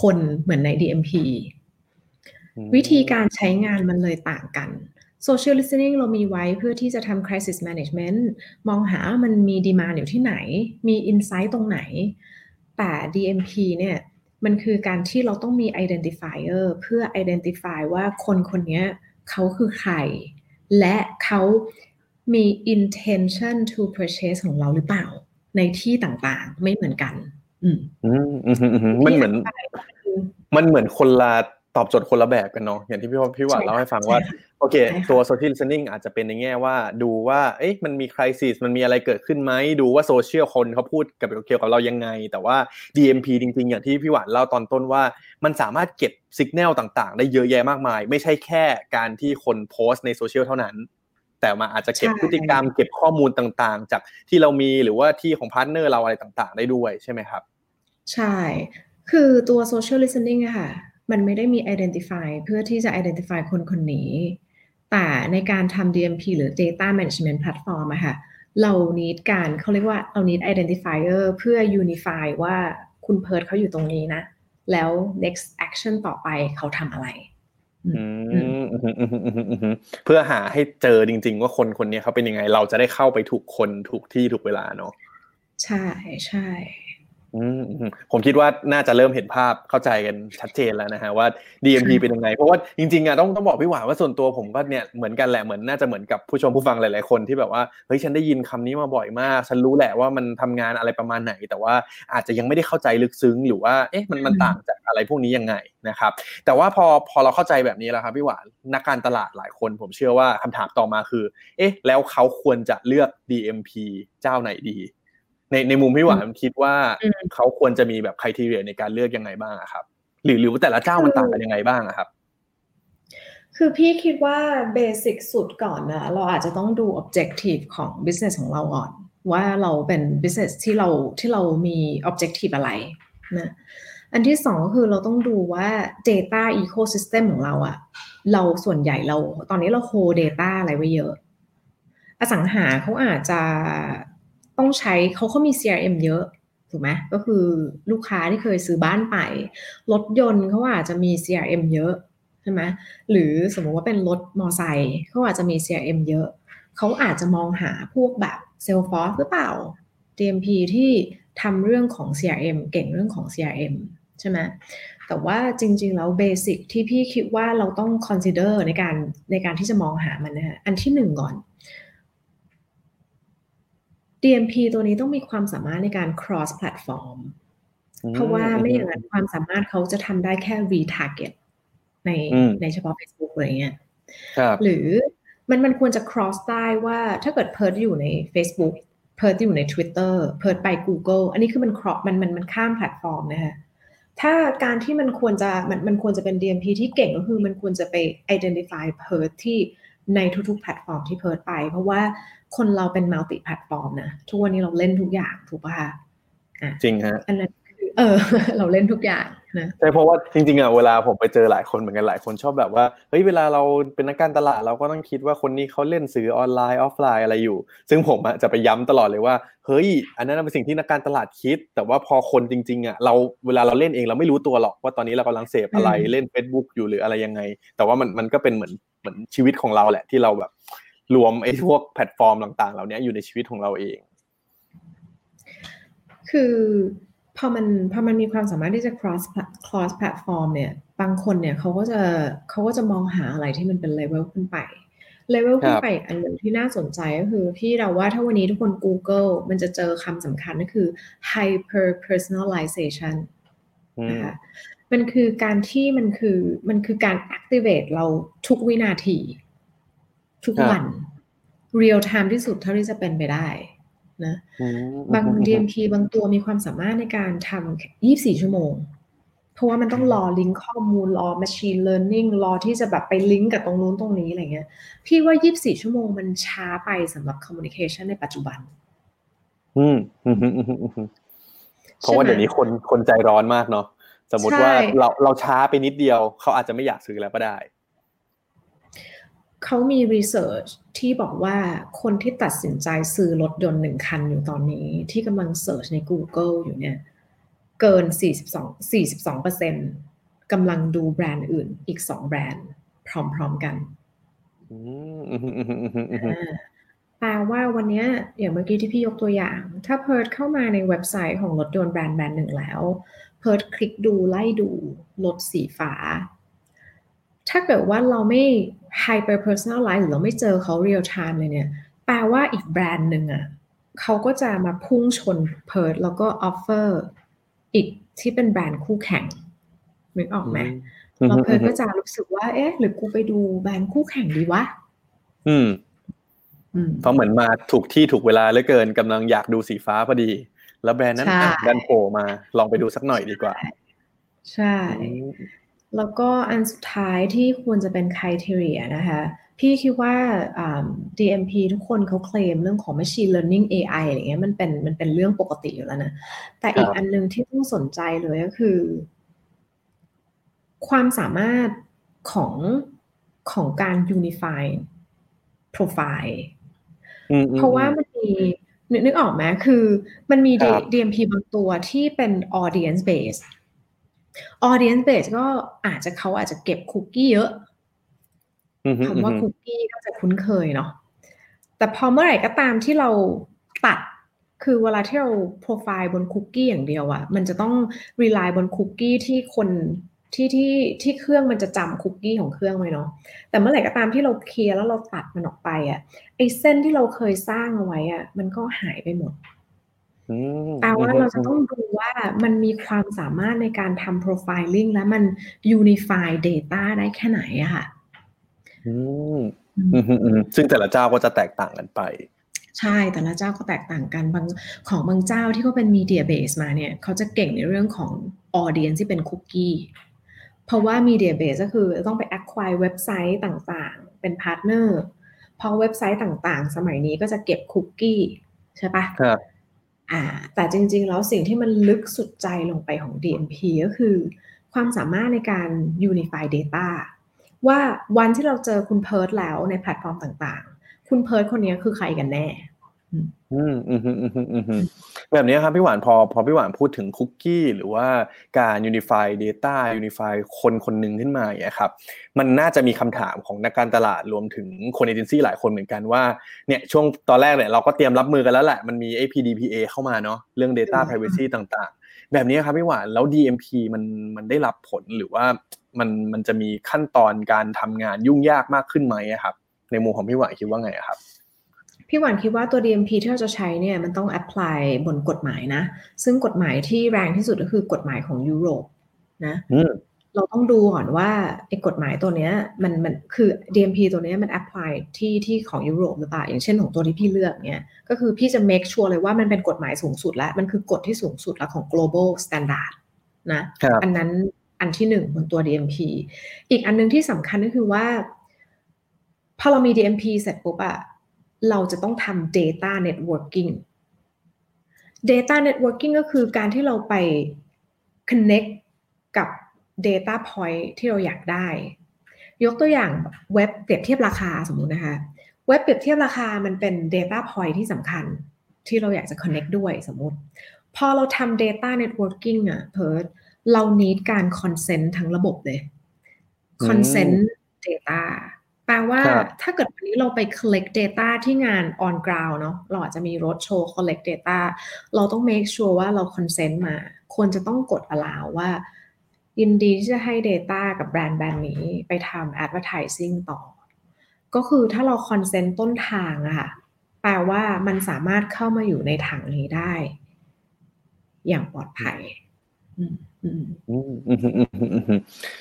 คนเหมือนใน DMP วิธีการใช้งานมันเลยต่างกัน social listening เรามีไว้เพื่อที่จะทำ crisis management มองหามันมี demand อยู่ที่ไหน มี insight ตรงไหน แต่ DMP เนี่ยมันคือการที่เราต้องมี identifier เพื่อ identify ว่าคนคนนี้เขาคือใคร และเขา มี intention to purchase ของเราหรือเปล่า ในที่ต่างๆ ไม่เหมือนกัน อืมอืมอืมอืมอืมมันเหมือน มันเหมือนคนละตอบโจทย์คนละแบบกันเนาะอย่างที่พี่ว่าพี่หวานเล่าให้ฟังว่า โอเคใช่ค่ะตัว social listening อาจจะเป็นในแง่ว่าดูว่า เอ๊ะมันมี crisis มันมีอะไรเกิดขึ้นไหมดูว่าโซเชียลคนเขาพูดกับเกี่ยวกับเรายังไง แต่ว่า DMP จริง ๆ อย่างที่พี่หวานเล่าตอนต้นว่า มันสามารถเก็บสัญญาณต่าง ๆ ได้เยอะแยะมากมาย ไม่ใช่แค่การที่คนโพสต์ในโซเชียลเท่านั้น แต่มาอาจจะเก็บใช่พฤติกรรมเก็บข้อมูลต่างๆ จากที่เรามีหรือว่าที่ของ partner เราอะไรต่างๆ ได้ด้วยใช่ไหมครับ ใช่ คือตัว social listening อะค่ะ มันไม่ได้มี identify เพื่อที่จะ identify คนคนนี้ แต่ในการทำ DMP หรือ data management platform อะค่ะ เรา need การเขาเรียกว่าเรา need identifier เพื่อ unify ว่าคุณเพิร์ดเขาอยู่ตรงนี้นะ แล้ว next action ต่อไปเขาทำอะไร เพื่อหาให้เจอจริง ๆ ว่าคนคนนี้เขาเป็นยังไง เราจะได้เข้าไปถูกคนถูกที่ถูกเวลาเนาะใช่ใช่อืมอืม ผมคิดว่าน่าจะเริ่มเห็นภาพเข้าใจกันชัดเจนแล้วนะฮะว่า DMP เป็นยังไง เพราะว่าจริงๆอะต้องต้องบอกพี่หวานว่าส่วนตัวผมก็เนี่ยเหมือนกันแหละเหมือนน่าจะเหมือนกับผู้ชมผู้ฟังหลายๆคนที่แบบว่าเฮ้ยฉันได้ยินคำนี้มาบ่อยมาก ฉันรู้แหละว่ามันทำงานอะไรประมาณไหน แต่ว่าอาจจะยังไม่ได้เข้าใจลึกซึ้ง หรือว่าเอ๊ะมันมันต่างจากอะไรพวกนี้ยังไงนะครับแต่ว่าพอพอเราเข้าใจแบบนี้แล้วครับพี่หวานนักการตลาดหลายคน ผมเชื่อว่าคำถามต่อมาคือ เอ๊ะ แล้วเขาควรจะเลือก DMP เจ้าไหนดี ในในมุมพี่หวานคิดว่าเขาควรจะมีแบบคุณทีเรียในการเลือกยังไงบ้างอะครับ หรือหรือว่าแต่ละเจ้ามันต่างกันยังไงบ้างอะครับ คือพี่คิดว่าเบสิกสุดก่อนนะเราอาจจะต้องดู objective ของ business ของเราก่อน ว่าเราเป็น business ที่เราที่เรามี objective อะไรนะอันที่สองก็คือเราต้องดูว่า data ecosystem ของเราอะเราส่วนใหญ่เราตอนนี้เรา hold data อะไรไว้เยอะ อสังหาเขาอาจจะ ต้องใช้เขาเขามี CRM เยอะถูกไหมก็คือลูกค้าที่เคยซื้อบ้านไปรถยนต์เขาอาจจะมี CRM เยอะใช่ไหมหรือสมมติว่าเป็นรถมอไซค์เขาอาจจะมี CRM เยอะเขาอาจจะมองหาพวกแบบ Salesforce หรือเปล่า DMP ที่ทำเรื่องของ CRM เก่งเรื่องของ CRM ใช่ไหมแต่ว่าจริงๆแล้วเบสิกที่พี่คิดว่าเราต้อง consider ในการในการที่จะมองหามันนะฮะอันที่หนึ่งก่อน DMP ตัวนี้ต้องมีความสามารถในการ cross platform เพราะว่าไม่อย่างนั้นความสามารถเขาจะทำได้แค่ retarget ในอืมในเฉพาะ Facebook อะไรเงี้ยครับหรือมันมันควรจะ cross ได้ว่าถ้าเกิดเพิร์ดอยู่ใน Facebook เพิร์ดอยู่ใน Twitter เพิร์ดไป Google อันนี้คือมัน cross มันมันมันข้ามแพลตฟอร์มนะคะถ้าการที่มันควรจะมันมันควรจะเป็น DMP ที่เก่งก็คือมันควรจะไป identify เพิร์ดที่ ในทุกๆแพลตฟอร์มที่เพิร์ดไป เพราะว่าคนเราเป็น multi platform นะทุกวันนี้เราเล่นทุกอย่างถูกป่ะคะอะจริงฮะอันนั้นคือเออ เราเล่นทุกอย่างนะใช่เพราะว่าจริงๆอะเวลาผมไปเจอหลายคนเหมือนกันหลายคนชอบแบบว่าเฮ้ยเวลาเราเป็นนักการตลาดเราก็ต้องคิดว่าคนนี้เขาเล่นสื่อออนไลน์ออฟไลน์อะไรอยู่ ซึ่งผมอะจะไปย้ำตลอดเลยว่าเฮ้ย อันนั้นเป็นสิ่งที่นักการตลาดคิด แต่ว่าพอคนจริงๆอะเราเวลาเราเล่นเองเราไม่รู้ตัวหรอกว่าตอนนี้เรากำลังเสพอะไรเล่น Facebook อยู่หรืออะไรยังไง แต่ว่ามันมันก็เป็นเหมือน เหมือนชีวิตของเราแหละ ที่เราแบบ รวมไอ้พวกแพลตฟอร์มต่าง ๆ เหล่านี้อยู่ในชีวิตของเราเอง คือพอมันพอมันมีความสามารถที่จะ cross cross platform เนี่ย บางคนเนี่ยเขาก็จะเขาก็จะมองหาอะไรที่มันเป็น level ขึ้นไป level ขึ้นไปอีกอันหนึ่งที่น่าสนใจก็คือพี่เราว่าถ้าวันนี้ทุกคน Google มันจะเจอคำสำคัญก็คือ hyper personalization อืมนะคะ มันคือการที่มันคือมันคือการ activate เราทุกวินาที ทุกครับวัน real time ที่สุดเท่าที่จะเป็นไปได้นะอืมบาง DMP บางตัวมีความสามารถในการทำ 24 ชั่วโมง เพราะว่ามันต้องรอลิงก์ข้อมูลรอ machine learning รอที่จะแบบไปลิงก์กับตรงนู้นตรงนี้อะไรเงี้ย พี่ว่า 24 ชั่วโมงมันช้าไปสำหรับ communication ในปัจจุบัน อืมอืมอืมอืมอืมอืมเพราะว่าใช่ไหมเดี๋ยวนี้คนคนใจร้อนมากเนาะ สมมติว่าใช่เราเราช้าไปนิดเดียว เขาอาจจะไม่อยากซื้อแล้วก็ได้ เขามี research ที่บอกว่าคนที่ตัดสินใจซื้อรถยนต์หนึ่งคันอยู่ตอนนี้ ที่กำลัง search ใน Google อยู่เนี่ย เกิน 42 42เปอร์เซ็นกำลังดูแบรนด์อื่นอีก2แบรนด์ พร้อมๆกันอืมอืมอืมอืมอืมอืมอ่าแปลว่าวันเนี้ยอย่างเมื่อกี้ที่พี่ยกตัวอย่าง ถ้าเพิร์ดเข้ามาในเว็บไซต์ของรถยนต์แบรนด์แบรนด์หนึ่งแล้ว เพิร์ดคลิกดูไล่ดูรถสีฟ้า ถ้าเกิดว่าเราไม่ hyper personalize หรือเราไม่เจอเขา real time เลยเนี่ย แปลว่าอีกแบรนด์หนึ่งอะเขาก็จะมาพุ่งชนเพิร์ดแล้วก็ offer อีกที่เป็นแบรนด์คู่แข่งนึกออกไหมอืมเราอืมเพิร์ดก็จะรู้สึกว่าเอ๊ะ หรือกูไปดูแบรนด์คู่แข่งดีวะอืมอืมเพราะเหมือนมาถูกที่ถูกเวลาเหลือเกินกำลังอยากดูสีฟ้าพอดี แล้วแบรนด์นั้นใช่อะดันโผล่มาลองไปดูสักหน่อยดีกว่า ใช่ แล้วก็อันสุดท้ายที่ควรจะเป็นคุณทีเรียนะคะ พี่คิดว่าอ่า DMP ทุกคนเขาเคลมเรื่องของ Machine Learning AI อะไรเงี้ยมันเป็นมันเป็นเรื่องปกติอยู่แล้วนะ แต่อีกครับอันหนึงที่ต้องสนใจเลยก็คือ ความสามารถของของการ Unify Profile อืมอืมเพราะว่ามันมี นึกนึกออกไหมคือมันมีครับ DMP บางตัวที่เป็น audience base audience base ก็อาจจะเขาอาจจะเก็บคุกกี้เยอะอืมอืมคำว่าอืมคุกกี้ก็จะคุ้นเคยเนาะแต่พอเมื่อไหร่ก็ตามที่เราตัดคือเวลาที่เราโปรไฟล์บนคุกกี้อย่างเดียวอะมันจะต้อง rely บนคุกกี้ที่คน ที่ที่ที่เครื่องมันจะจำคุกกี้ของเครื่องไว้เนาะแต่เมื่อไหร่ก็ตามที่เราเคลียร์แล้วเราตัดมันออกไปอะไอ้เส้นที่เราเคยสร้างเอาไว้อะมันก็หายไปหมดอืมแปลว่าเราจะต้องดูว่ามันมีความสามารถในการทำ profiling และมัน unify data ได้แค่ไหนอะค่ะอืมอืมอืมอืมซึ่งแต่ละเจ้าก็จะแตกต่างกันไป ใช่แต่ละเจ้าก็แตกต่างกันบางของบางเจ้าที่เขาเป็น media base มาเนี่ย เขาจะเก่งในเรื่องของ audience ที่เป็นคุกกี้ เพราะว่า media base ก็คือต้องไป acquire เว็บไซต์ต่างๆ เป็น partner เพราะเว็บไซต์ต่างๆ สมัยนี้ก็จะเก็บคุกกี้ใช่ปะครับอ่า แต่จริงๆ แล้วสิ่งที่มันลึกสุดใจลงไปของ DMP ก็คือ ความสามารถในการ unify data ว่าวันที่เราเจอคุณเพิร์ดแล้วในแพลตฟอร์มต่างๆ คุณเพิร์ดคนนี้คือใครกันแน่ อืมอืมอืมอืมอืมอืมอืมแบบนี้ครับพี่หวานพอพอพี่หวานพูดถึงคุกกี้ หรือว่าการ unify data unify คนคนหนึ่งขึ้นมาอย่างเงี้ยครับ มันน่าจะมีคำถามของนักการตลาดรวมถึงคนเอเจนซี่หลายคนเหมือนกันว่าเนี่ยช่วงตอนแรกเนี่ยเราก็เตรียมรับมือกันแล้วแหละมันมี APDPA เข้ามาเนาะเรื่อง data อืม privacy ต่าง ๆ แบบนี้ครับพี่หวานแล้ว DMP มันมันได้รับผลหรือว่ามันมันจะมีขั้นตอนการทำงานยุ่งยากมากขึ้นไหมอะครับ ในมุมของพี่หวานคิดว่าไงอะครับ พี่หวานคิดว่าตัว DMP ที่เราจะใช้เนี่ยมันต้อง apply บนกฎหมายนะ ซึ่งกฎหมายที่แรงที่สุดก็คือกฎหมายของยุโรปนะอืมเราต้องดูก่อนว่าไอ้กฎหมายตัวเนี้ยมันมันคือ DMP ตัวเนี้ยมัน apply ที่ที่ของยุโรปหรือเปล่าอย่างเช่นของตัวที่พี่เลือกเนี่ยก็คือพี่จะ make sure เลยว่ามันเป็นกฎหมายสูงสุดแล้วมันคือกฎที่สูงสุดแล้วของ global standard นะครับอันนั้นอันที่หนึ่งบนตัว DMP อีกอันหนึงที่สำคัญก็คือว่าพอเรามี DMP เสร็จปุ๊บอะ เราจะต้องทำ data networking data networking ก็คือการที่เราไป connect กับ data point ที่เราอยากได้ ยกตัวอย่างเว็บเปรียบเทียบราคาสมมุตินะคะ เว็บเปรียบเทียบราคามันเป็น data point ที่สำคัญที่เราอยากจะ connect ด้วยสมมุติ พอเราทำ data networking อะเพิร์ดเรา need การ consent ทั้งระบบเลย consent data แปลว่าครับถ้าเกิดวันนี้เราไป collect data ที่งาน on ground เนาะเราอาจจะมีรถโชว์ collect data เราต้อง make sure ว่าเรา consent มา ควรจะต้องกด allow ว่า ยินดีที่จะให้ data กับแบรนด์แบรนด์นี้ไปทำ advertising ต่อ ก็คือถ้าเรา consent ต้นทางอะค่ะ แปลว่ามันสามารถเข้ามาอยู่ในถังนี้ได้ อย่างปลอดภัย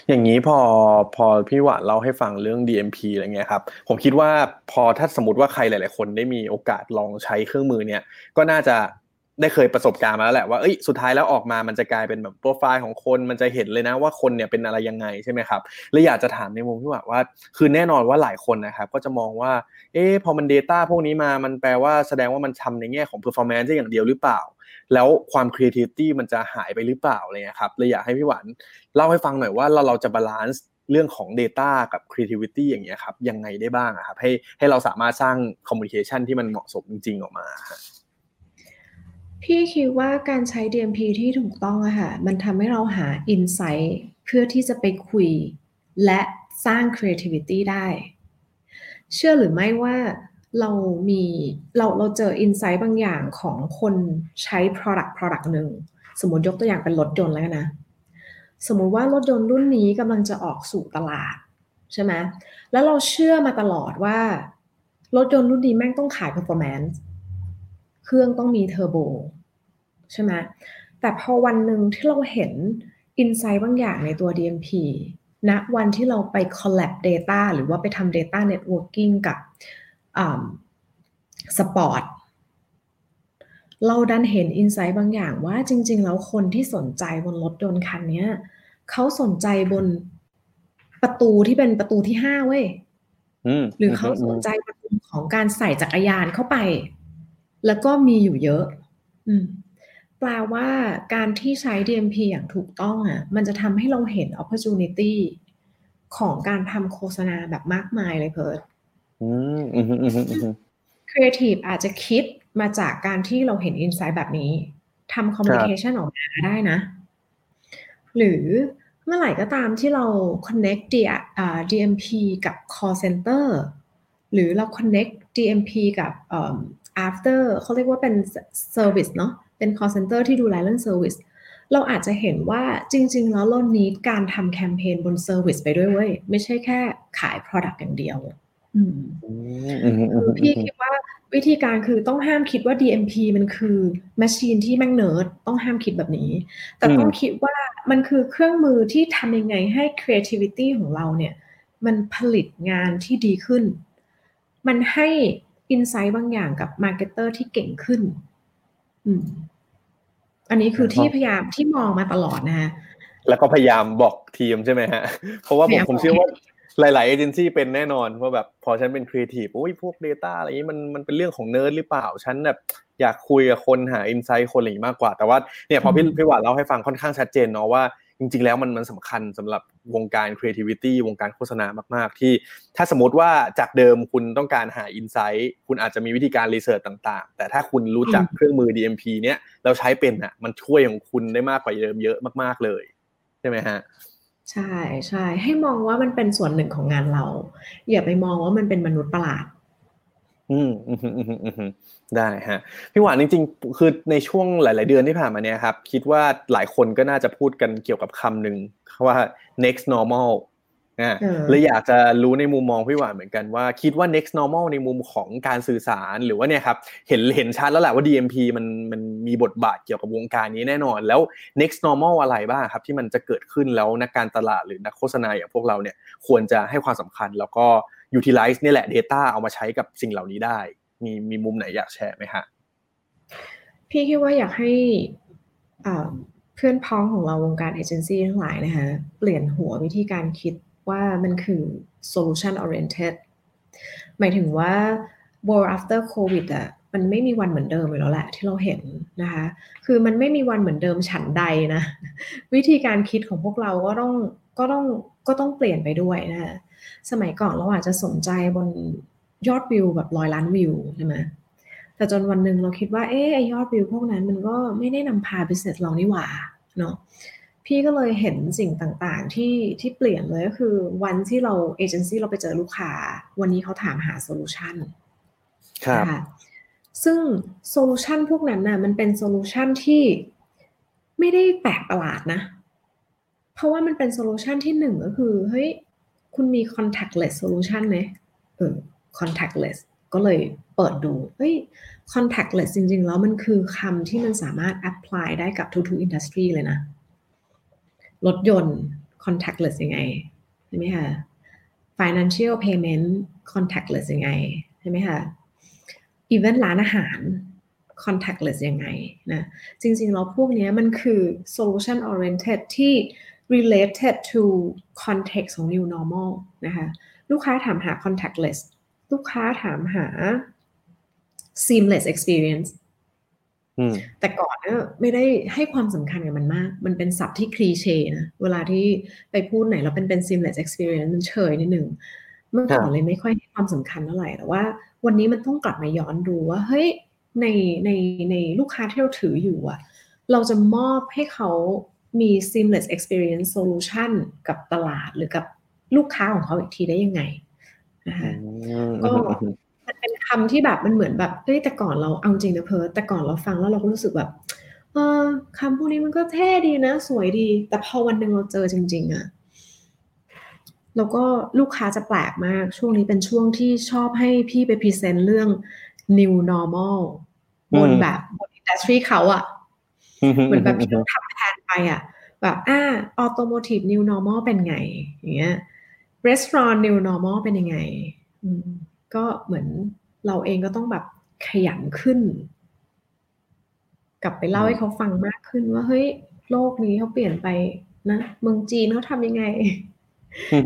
อย่างนี้พอพอพี่หวานเล่าให้ฟังเรื่อง DMP อะไรเงี้ยครับ ผมคิดว่าพอถ้าสมมติว่าใครหลาย ๆ คนได้มีโอกาสลองใช้เครื่องมือเนี่ย ก็น่าจะได้เคยประสบการณ์มาแล้วแหละว่าเอ้ยสุดท้ายแล้วออกมามันจะกลายเป็นแบบโปรไฟล์ของคนมันจะเห็นเลยนะว่าคนเนี่ยเป็นอะไรยังไงใช่ไหมครับแล้วอยากจะถามในมุมที่ว่าว่า คือแน่นอนว่าหลายคนนะครับก็จะมองว่า เอ๊ะพอมัน Data พวกนี้มามันแปลว่าแสดงว่ามันทำในแง่ของ performance ได้อย่างเดียวหรือเปล่า แล้วความ creativity มันจะหายไปหรือเปล่าอะไรเงี้ยครับเลยอยากให้พี่หวานเล่าให้ฟังหน่อยว่าเราเราจะบาลานซ์เรื่องของ Data กับ Creativity อย่างเงี้ยครับยังไงได้บ้างครับให้ให้เราสามารถสร้าง Communication ที่มันเหมาะสมจริง ๆ ออกมาพี่คิดว่าการใช้ DMP ที่ถูกต้องอะค่ะมันทำให้เราหา insight เพื่อที่จะไปคุย และสร้าง creativity ได้ เชื่อหรือไม่ว่า เรามีเราเราเจอ insight บางอย่างของคนใช้ product product หนึ่งสมมติยกตัวอย่างเป็นรถยนต์แล้วนะ สมมุติว่ารถยนต์รุ่นนี้กำลังจะออกสู่ตลาดใช่ไหมแล้วเราเชื่อมาตลอดว่า รถยนต์รุ่นนี้แม่งต้องขาย performance เครื่องต้องมีเทอร์โบใช่ไหมแต่พอวันหนึ่งที่เราเห็น insight บางอย่างในตัว DMP ณนะวันที่เราไป collect data หรือว่าไปทำ data networking กับ สปอร์ตเราดันเห็น insight บางอย่างว่าจริง ๆ แล้วคนที่สนใจบนรถยนต์คันนี้เขาสนใจบนประตูที่เป็นประตูที่ห้าเว้ยหรือเขาสนใจประตูของการใส่จักรยานเข้าไป แล้วก็มีอยู่เยอะแปลว่าการที่ใช้ DMP อย่างถูกต้องอะ มันจะทำให้เราเห็น opportunity ของการทำโฆษณาแบบมากมายเลยเพิร์ด ครีเอทีฟอาจจะคิดมาจากการที่เราเห็น insight แบบนี้ทำ communication ออกมาได้นะ หรือเมื่อไหร่ก็ตามที่เรา connect DMP กับ call center หรือเรา connect DMP กับ after เขาเรียกว่าเป็น service เนาะเป็น call center ที่ดูแลเรื่อง service เราอาจจะเห็นว่าจริง ๆ แล้วเรา need การทำแคมเปญบน service ไปด้วยเว้ย ไม่ใช่แค่ขาย product อย่างเดียว คือพี่คิดว่าวิธีการคือต้องห้ามคิดว่า DMP มันคือ machine ที่แม่งเนิร์ดต้องห้ามคิดแบบนี้ แต่ต้องคิดว่ามันคือเครื่องมือที่ทำยังไงให้ creativity ของเราเนี่ย มันผลิตงานที่ดีขึ้น มันให้ insight บางอย่างกับ marketer ที่เก่งขึ้นอืมอันนี้คือที่พยายามที่มองมาตลอดนะฮะแล้วก็พยายามบอกทีมใช่ไหมฮะ เพราะว่าผมผมเชื่อว่า หลาย ๆ เอเจนซี่เป็นแน่นอนว่าแบบพอฉันเป็นครีเอทีฟโอ้ยพวก Data อะไรนี้มันมันเป็นเรื่องของเนิร์ดหรือเปล่า ฉันแบบอยากคุยกับคนหา insight คนอะไรมากกว่า แต่ว่าเนี่ยพอพี่พี่หวานเล่าให้ฟังค่อนข้างชัดเจนเนาะว่าจริง ๆ แล้วมันมันสำคัญสำหรับวงการ creativity วงการโฆษณามาก ๆ ที่ถ้าสมมติว่าจากเดิมคุณต้องการหา insight คุณอาจจะมีวิธีการ research ต่าง ๆ แต่ถ้าคุณรู้จักเครื่องมือ DMP เนี้ยเราใช้เป็นอะมันช่วยของคุณได้มากกว่าเดิมเยอะมาก ๆ เลย ใช่ไหมฮะ ใช่ ใช่ ให้มองว่ามันเป็นส่วนหนึ่งของงานเรา อย่าไปมองว่ามันเป็นมนุษย์ประหลาด อืมอืมอืมอืมได้ฮะพี่หวานจริง ๆ คือในช่วงหลาย ๆ เดือนที่ผ่านมาเนี่ยครับ คิดว่าหลายคนก็น่าจะพูดกันเกี่ยวกับคำหนึ่งว่า next normal นะเลยอยากจะรู้ในมุมมองพี่หวานเหมือนกันว่าคิดว่า next normal ในมุมของการสื่อสารหรือว่าเนี่ยครับเห็นเห็นชัดแล้วแหละว่า DMP มันมันมีบทบาทเกี่ยวกับวงการนี้แน่นอน แล้ว next normal อะไรบ้างครับที่มันจะเกิดขึ้นแล้วนักการตลาดหรือนักโฆษณาอย่างพวกเราเนี่ยควรจะให้ความสำคัญแล้วก็ utilize นี่แหละ data เอามาใช้กับสิ่งเหล่านี้ได้ มีมีมุมไหนอยากแชร์ไหมฮะพี่คิดว่าอยากให้เพื่อนพ้องของเราวงการเอเจนซี่ทั้งหลายนะคะเปลี่ยนหัววิธีการคิด ว่ามันคือ solution oriented หมายถึงว่า world after covid อะมันไม่มีวันเหมือนเดิมเลยแล้วแหละที่เราเห็นนะคะ คือมันไม่มีวันเหมือนเดิมฉันใดนะ วิธีการคิดของพวกเราก็ต้องก็ต้องก็ต้องเปลี่ยนไปด้วยนะคะสมัยก่อนเราอาจจะสนใจบนยอดวิวแบบร้อยล้านวิวใช่ไหมแต่จนวันหนึ่งเราคิดว่าเอ๊ะยอดวิวพวกนั้นมันก็ไม่ได้นำพา business เรานี่หว่าเนาะ พี่ก็เลยเห็นสิ่งต่างๆ ที่ที่เปลี่ยนเลยก็คือวันที่เราเอเจนซี่เราไปเจอลูกค้า วันนี้เขาถามหา solution ครับซึ่ง solution พวกนั้นน่ะมันเป็น solution ที่ไม่ได้แปลกประหลาดนะ เพราะว่ามันเป็น solution ที่หนึ่งก็คือเฮ้ยคุณมี contactless solution ไหมเออ contactless ก็เลยเปิดดู เฮ้ย contactless จริง ๆ แล้วมันคือคำที่มันสามารถ apply ได้กับทุกๆ industry เลยนะ รถยนต์ contactless ยังไงใช่ไหมคะ financial payment contactless ยังไงใช่ไหมคะ even ร้านอาหาร contactless ยังไงนะ จริงๆแล้วพวกนี้มันคือ solution oriented ที่ related to context ของ new normal นะคะ ลูกค้าถามหา contactless ลูกค้าถามหา seamless experience แต่ก่อนเนี่ยไม่ได้ให้ความสำคัญกับมันมาก มันเป็นศัพท์ที่คลีเช่นะ เวลาที่ไปพูดไหนเราเป็นเป็น seamless experience มันเฉยนิดหนึ่ง เมื่อก่อนเลยไม่ค่อยให้ความสำคัญเท่าไหร่ แต่ว่าวันนี้มันต้องกลับมาย้อนดูว่า เฮ้ย ในในในลูกค้าที่เราถืออยู่อะเราจะมอบให้เขามี seamless experience solution กับตลาดหรือกับลูกค้าของเขาอีกทีได้ยังไงนะคะก็ มันเป็นคำที่แบบมันเหมือนแบบเฮ้ยแต่ก่อนเราเอาจริงนะเพิร์ดแต่ก่อนเราฟังแล้วเราก็รู้สึกแบบเออคำพวกนี้มันก็เท่ดีนะ สวยดี แต่พอวันหนึ่งเราเจอจริง ๆอะแล้วก็ลูกค้าจะแปลกมากช่วงนี้เป็นช่วงที่ชอบให้พี่ไป present เรื่อง new normal บนแบบบน industry เขาอะเหมือนแบบพี่ต้องทำแทนไปอะแบบอ่า automotive new normal เป็นไง อย่างเงี้ย restaurant new normal เป็นยังไง ก็เหมือนเราเองก็ต้องแบบขยันขึ้น กลับไปเล่าให้เขาฟังมากขึ้นว่าเฮ้ยโลกนี้เขาเปลี่ยนไปนะเมืองจีนเขาทำยังไง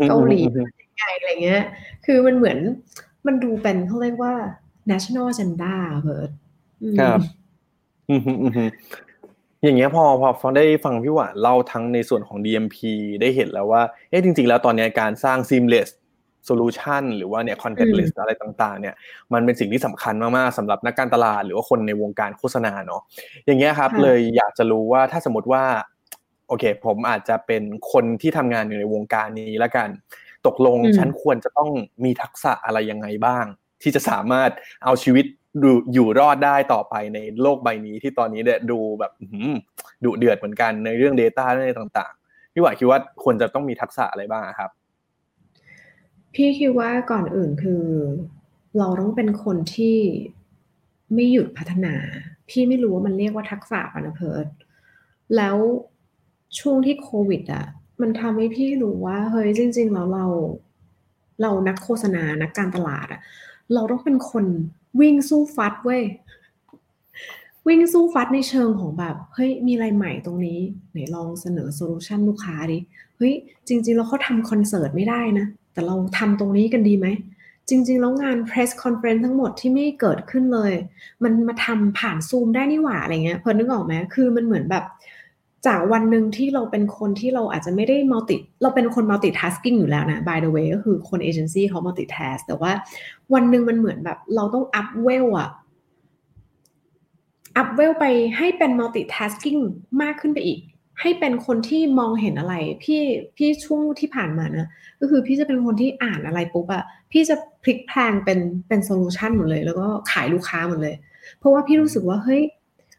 เกาหลียังไงอะไรเงี้ย คือมันเหมือนมันดูเป็นเขาเรียกว่า national agenda เบิร์ดครับอย่างเงี้ยพอพอฟังได้ฟังพี่หวานเล่าทั้งในส่วนของ DMP ได้เห็นแล้วว่าเอ๊ะจริง ๆ แล้วตอนนี้การสร้าง seamless solution หรือว่าเนี่ย contactless อะไรต่างๆเนี่ยมันเป็นสิ่งที่สำคัญมากๆสำหรับนักการตลาดหรือว่าคนในวงการโฆษณาเนาะอย่างเงี้ยครับเลยอยากจะรู้ว่าถ้าสมมติว่าโอเค ผมอาจจะเป็นคนที่ทำงานอยู่ในวงการนี้แล้วกัน ตกลงฉันควรจะต้องมีทักษะอะไรยังไงบ้าง ที่จะสามารถเอาชีวิตดูอยู่รอดได้ต่อไปในโลกใบนี้ที่ตอนนี้เนี่ยดูแบบดุเดือดเหมือนกันในเรื่อง Data เรื่องต่างๆพี่หวายคิดว่าควรจะต้องมีทักษะอะไรบ้างครับ พี่คิดว่าก่อนอื่นคือ เราต้องเป็นคนที่ไม่หยุดพัฒนา พี่ไม่รู้ว่ามันเรียกว่าทักษะปะนะเพิร์ดแล้วช่วงที่โควิดอะมันทำให้พี่รู้ว่าเฮ้ยจริง ๆ แล้วเราเรานักโฆษณานักการตลาดอะเราต้องเป็นคนวิ่งสู้ฟัดเว้ยวิ่งสู้ฟัดในเชิงของแบบเฮ้ยมีอะไรใหม่ตรงนี้ ไหนลองเสนอ solution ลูกค้าดิเฮ้ยจริง ๆ แล้วเขาทำคอนเสิร์ตไม่ได้นะ แต่เราทำตรงนี้กันดีไหม จริง ๆ แล้วงาน press conference ทั้งหมดที่ไม่เกิดขึ้นเลย มันมาทำผ่านซูมได้นี่หว่าอะไรเงี้ย เพิร์ดนึกออกไหมคือมันเหมือนแบบจากวันหนึ่งที่เราเป็นคนที่เราอาจจะไม่ได้ multiเราเป็นคน multitasking อยู่แล้วนะ by the way ก็คือคนเอเจนซี่เขา multitask แต่ว่าวันหนึ่งมันเหมือนแบบ เราต้อง up level อะ up level ไปให้เป็น multitasking มากขึ้นไปอีก ให้เป็นคนที่มองเห็นอะไร พี่พี่ช่วงที่ผ่านมานะก็คือพี่จะเป็นคนที่อ่านอะไรปุ๊บอะพี่จะพลิกแพลงเป็นเป็น solution หมดเลย แล้วก็ขายลูกค้าหมดเลย เพราะว่าพี่รู้สึกว่าเฮ้ย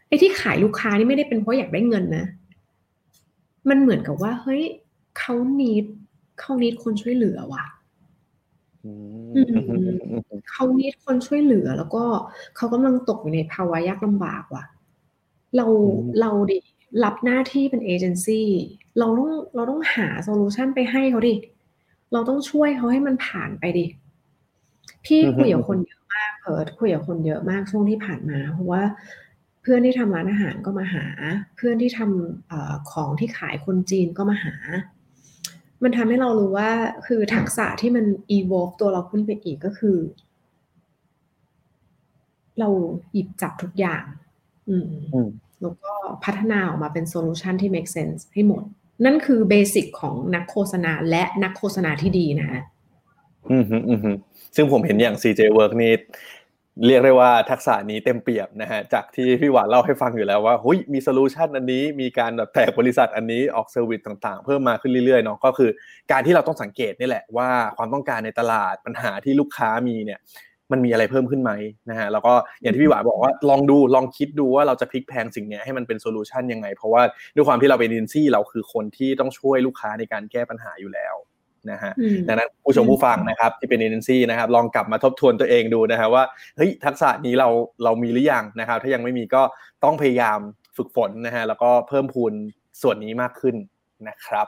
ไอ้ที่ขายลูกค้านี่ไม่ได้เป็นเพราะอยากได้เงินนะ มันเหมือนกับว่า เฮ้ยเขา need เขา need คนช่วยเหลือว่ะเขา need คนช่วยเหลือ แล้วก็เขากำลังตกอยู่ในภาวะยากลำบากว่ะ เราเราดิ รับหน้าที่เป็นเอเจนซี่เราต้องเราต้องหา solution ไปให้เขาดิ เราต้องช่วยเขาให้มันผ่านไปดิ พี่คุยกับคนเยอะมากเพิร์ดคุยกับคนเยอะมากช่วงที่ผ่านมา เพราะว่าเพื่อนที่ทำร้านอาหารก็มาหา เพื่อนที่ทำอของที่ขายคนจีนก็มาหา มันทำให้เรารู้ว่าคือทักษะที่มัน evolve ตัวเราขึ้นไปอีกก็คือ เราหยิบจับทุกอย่าง อืม แล้วก็พัฒนาออกมาเป็น solution ที่ make sense ให้หมด นั่นคือ basic ของนักโฆษณาและนักโฆษณาที่ดีนะฮะอืมอืมซึ่งผมเห็นอย่าง CJ Work นี่เรียกได้ว่าทักษะนี้เต็มเปี่ยมนะฮะจากที่พี่หวานเล่าให้ฟังอยู่แล้วว่าอุ๊ยมี solution อันนี้มีการแบบแตกบริษัทอันนี้ออก service ต่างๆ เพิ่มมาขึ้นเรื่อยๆเนาะก็คือ การที่เราต้องสังเกตนี่แหละว่าความต้องการในตลาดปัญหาที่ลูกค้ามีเนี่ย มันมีอะไรเพิ่มขึ้นไหมนะฮะแล้วก็อย่างที่พี่หวานบอกว่าลองดูลองคิดดูว่าเราจะพลิกแพลงสิ่งนี้ให้มันเป็น solution ยังไง เพราะว่าด้วยความที่เราเป็นเอเจนซี่เราคือคนที่ต้องช่วยลูกค้าในการแก้ปัญหาอยู่แล้วนะฮะดังนั้นผู้ชมผู้ฟังนะครับที่เป็นเอเจนซี่นะครับลองกลับมาทบทวนตัวเองดูนะฮะว่าเฮ้ยทักษะนี้เราเรามีหรือยังนะครับถ้ายังไม่มีก็ต้องพยายามฝึกฝนนะฮะแล้วก็เพิ่มพูนส่วนนี้มากขึ้นนะครับ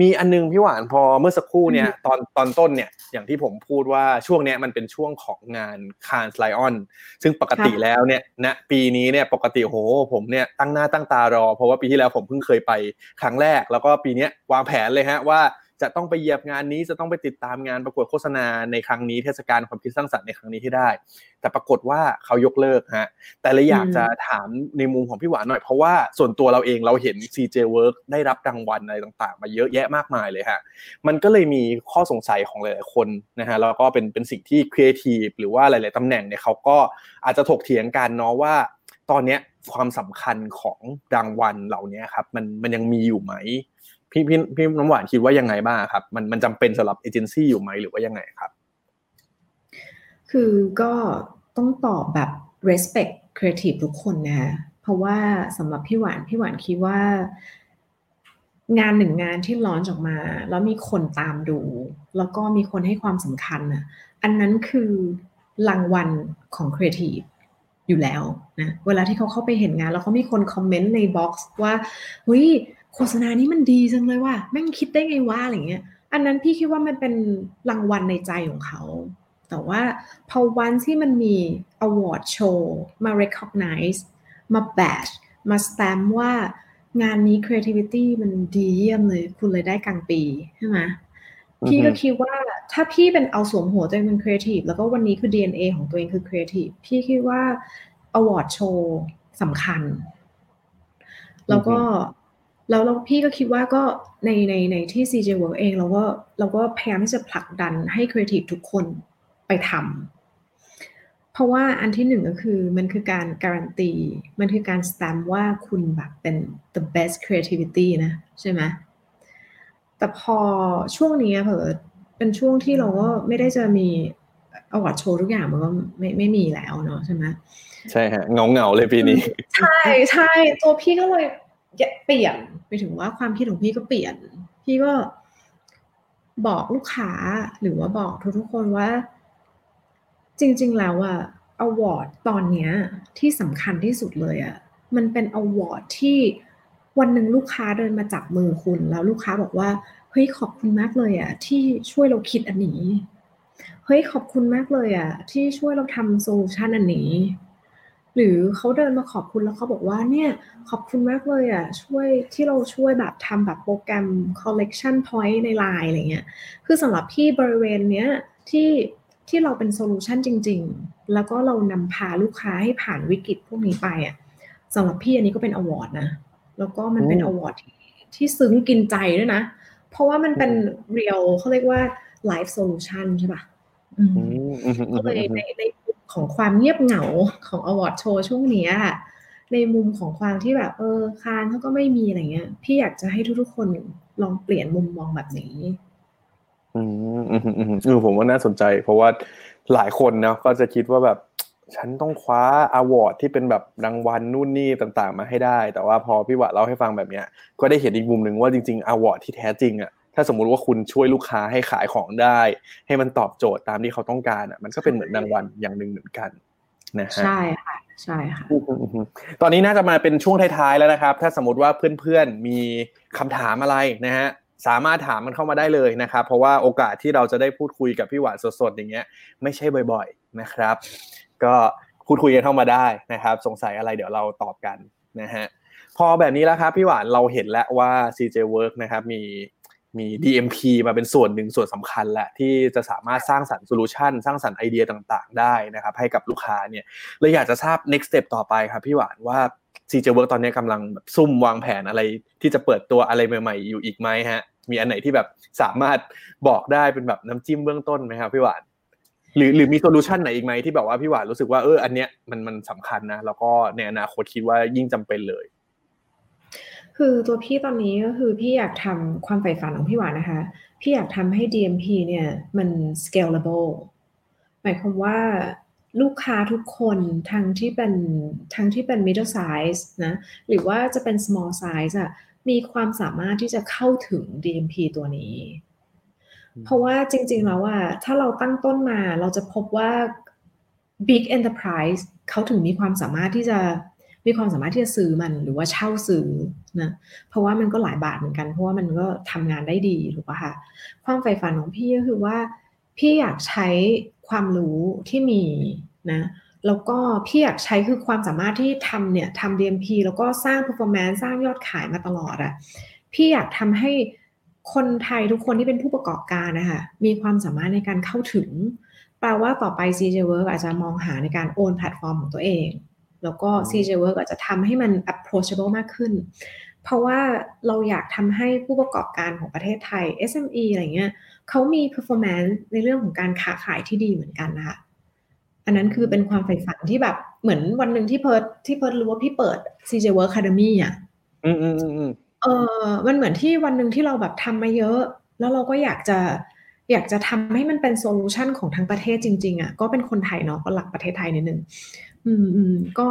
มีอันนึงพี่หวานพอเมื่อสักครู่เนี่ยตอนตอนต้นเนี่ยอย่างที่ผมพูดว่าช่วงเนี้ยมันเป็นช่วงของงานคานสไลออนซึ่งปกติแล้วเนี่ยณปีนี้เนี่ยปกติโหผมเนี่ยตั้งหน้าตั้งตารอ เพราะว่าปีที่แล้วผมเพิ่งเคยไปครั้งแรก แล้วก็ปีนี้วางแผนเลยฮะว่า จะต้องไปเหยียบงานนี้จะต้องไปติดตามงานประกวดโฆษณาในครั้งนี้เทศกาลความคิดสร้างสรรค์ในครั้งนี้ให้ได้ แต่ปรากฏว่าเขายกเลิกฮะแต่เลยอยากจะถามในมุมของพี่หวานหน่อย เพราะว่าส่วนตัวเราเองเราเห็น CJ Work ได้รับรางวัลอะไรต่างๆ มาเยอะแยะมากมายเลยฮะมันก็เลยมีข้อสงสัยของหลายๆคนนะฮะแล้วก็เป็นเป็นสิ่งที่ครีเอทีฟหรือว่าหลาย ๆตำแหน่งเนี่ยเขาก็อาจจะถกเถียงกันเนาะว่าตอนเนี้ยความสำคัญของรางวัลเหล่านี้ครับมันมันยังมีอยู่ไหม พี่พี่พี่น้ำหวานคิดว่ายังไงบ้างครับ มันมันจำเป็นสำหรับเอเจนซี่อยู่ไหมหรือว่ายังไงครับ คือก็ต้องตอบแบบ respect creative ทุกคนนะเพราะว่าสำหรับพี่หวานพี่หวานคิดว่า งานหนึ่งงานที่ร้อนออกมา แล้วมีคนตามดู แล้วก็มีคนให้ความสำคัญอะ อันนั้นคือรางวัลของ creative อยู่แล้วนะเวลาที่เขาเข้าไปเห็นงาน แล้วเขามีคนคอมเมนต์ในบ็อกซ์ว่าเฮ้ย โฆษณานี้มันดีจังเลยว่าแม่งคิดได้ไงวะอะไรเงี้ย อันนั้นพี่คิดว่ามันเป็นรางวัลในใจของเขา แต่ว่าพอวันที่มันมี award show มา recognize มา badge มา stamp ว่างานนี้ creativity มันดีเยี่ยมเลย คุณเลยได้กลางปีใช่ไหมพี่ก็คิดว่าถ้าพี่เป็นเอาสวมหัวตัวเองเป็น creative แล้วก็วันนี้คือ DNA ของตัวเองคือ creative พี่คิดว่า award show สำคัญ แล้วก็ แล้วเราพี่ก็คิดว่าก็ในในในที่ CJ Work เองเราก็เราก็พยายามที่จะผลักดันให้ creative ทุกคนไปทำเพราะว่าอันที่หนึ่งก็คือมันคือการการันตี มันคือการสแตมว่าคุณแบบเป็น the best creativity นะใช่ไหมแต่พอช่วงนี้เผอเป็นช่วงที่เราก็ไม่ได้จะมีอวอร์ดโชว์ทุกอย่างมันก็ไม่ไม่มีแล้วเนาะใช่ไหมใช่ฮะเงาเงาเลยปีนี้ ใช่ใช่ตัวพี่ก็เลย เปลี่ยนไปถึงว่าความคิดของพี่ก็เปลี่ยน พี่ก็บอกลูกค้าหรือว่าบอกทุกๆคนว่า จริง ๆ แล้วอะอวอร์ดตอนเนี้ยที่สำคัญที่สุดเลยอะมันเป็น award ที่วันหนึ่งลูกค้าเดินมาจับมือคุณ แล้วลูกค้าบอกว่าเฮ้ยขอบคุณมากเลยอะที่ช่วยเราคิดอันนี้เฮ้ยขอบคุณมากเลยอะที่ช่วยเราทำ solution อันนี้ หรือเขาเดินมาขอบคุณแล้วเขาบอกว่าเนี่ยขอบคุณมากเลยอะช่วยที่เราช่วยแบบทำแบบโปรแกรม collection point ในไลน์อะไรเงี้ยคือสำหรับพี่บริเวณเนี้ยที่ที่เราเป็น solution จริง ๆ แล้วก็เรานำพาลูกค้าให้ผ่านวิกฤตพวกนี้ไปอะสำหรับพี่อันนี้ก็เป็น award นะ แล้วก็มันเป็น award ที่ที่ซึ้งกินใจด้วยนะ เพราะว่ามันเป็น real เขาเรียกว่า life solution ใช่ปะก็เลยในใน ของความเงียบเหงาของ award show ช่วงนี้ในมุมของความที่แบบเออ Cannes เขาก็ไม่มีอะไรเงี้ย พี่อยากจะให้ทุกๆคนลองเปลี่ยนมุมมองแบบนี้ อืมอืมอืมอืมผมว่าน่าสนใจ เพราะว่าหลายคนเนาะก็จะคิดว่าแบบ ฉันต้องคว้า award ที่เป็นแบบรางวัลนู่นนี่ต่างๆ มาให้ได้ แต่ว่าพอพี่หวานเล่าให้ฟังแบบเนี้ย ก็ได้เห็นอีกมุมหนึ่งว่าจริงๆ award ที่แท้จริงอะ ถ้าสมมุติว่าคุณช่วยลูกค้าให้ขายของได้ ให้มันตอบโจทย์ตามที่เขาต้องการอะ มันก็เป็นเหมือนรางวัลอย่างหนึ่งเหมือนกันนะฮะใช่ค่ะใช่ค่ะตอนนี้น่าจะมาเป็นช่วงท้ายๆแล้วนะครับ ถ้าสมมติว่าเพื่อนๆมีคำถามอะไรนะฮะสามารถถามมันเข้ามาได้เลยนะครับ เพราะว่าโอกาสที่เราจะได้พูดคุยกับพี่หวานสดๆอย่างเงี้ย ไม่ใช่บ่อย ๆนะครับ ก็พูดคุยกันเข้ามาได้นะครับ สงสัยอะไรเดี๋ยวเราตอบกันนะฮะพอแบบนี้แล้วครับพี่หวานเราเห็นแล้วว่า CJ Work นะครับมี มี DMP มาเป็นส่วนหนึ่งส่วนสำคัญแหละที่จะสามารถสร้างสรรค์โซลูชันสร้างสรรค์ไอเดียต่างๆ ได้นะครับให้กับลูกค้าเนี่ยเลยอยากจะทราบ next step ต่อไปครับพี่หวานว่า CJ Work ตอนนี้กำลังแบบซุ่มวางแผนอะไรที่จะเปิดตัวอะไรใหม่ๆ อยู่อีกไหมฮะ มีอันไหนที่แบบสามารถบอกได้เป็นแบบน้ำจิ้มเบื้องต้นไหมครับพี่หวานหรือหรือมีโซลูชันไหนอีกไหมที่แบบว่าพี่หวานรู้สึกว่าเอออันเนี้ยมันมันสำคัญนะแล้วก็ในอนาคตคิดว่ายิ่งจำเป็นเลย คือตัวพี่ตอนนี้ก็คือพี่อยากทำความใฝ่ฝันของพี่หวานนะคะ พี่อยากทำให้ DMP เนี่ยมัน scalable หมายความว่าลูกค้าทุกคนทั้งที่เป็นทั้งที่เป็น middle size นะหรือว่าจะเป็น small size อะมีความสามารถที่จะเข้าถึง DMP ตัวนี้ เพราะว่าจริง ๆ แล้วอะถ้าเราตั้งต้นมาเราจะพบว่า big enterprise เขาถึงมีความสามารถที่จะ มีความสามารถที่จะซื้อมันหรือว่าเช่าซื้อนะเพราะว่ามันก็หลายบาทเหมือนกัน เพราะว่ามันก็ทำงานได้ดีถูกปะคะความใฝ่ฝันของพี่ก็คือว่า พี่อยากใช้ความรู้ที่มีนะแล้วก็พี่อยากใช้คือความสามารถที่ทำเนี่ยทำ DMP แล้วก็สร้าง performance สร้างยอดขายมาตลอดอะพี่อยากทำให้คนไทยทุกคนที่เป็นผู้ประกอบการนะคะมีความสามารถในการเข้าถึง แปลว่าต่อไป CJ Work อาจจะมองหาในการโอนแพลตฟอร์มของตัวเอง แล้วก็ CJ Work อาจจะทำให้มัน approachable มากขึ้น เพราะว่าเราอยากทำให้ผู้ประกอบการของประเทศไทย SME อะไรเงี้ยเขามี performance ในเรื่องของการค้าขายที่ดีเหมือนกันนะคะอันนั้นคือเป็นความใฝ่ฝันที่แบบเหมือนวันหนึ่งที่เพิร์ดที่เพิร์ดรู้ว่าพี่เปิด CJ Work Academy อะอืมอืมอืมเออมันเหมือนที่วันหนึ่งที่เราแบบทำมาเยอะ แล้วเราก็อยากจะอยากจะทำให้มันเป็น solution ของทั้งประเทศจริงๆอะก็เป็นคนไทยเนาะก็รักประเทศไทยนิดนึง อืมอืมก็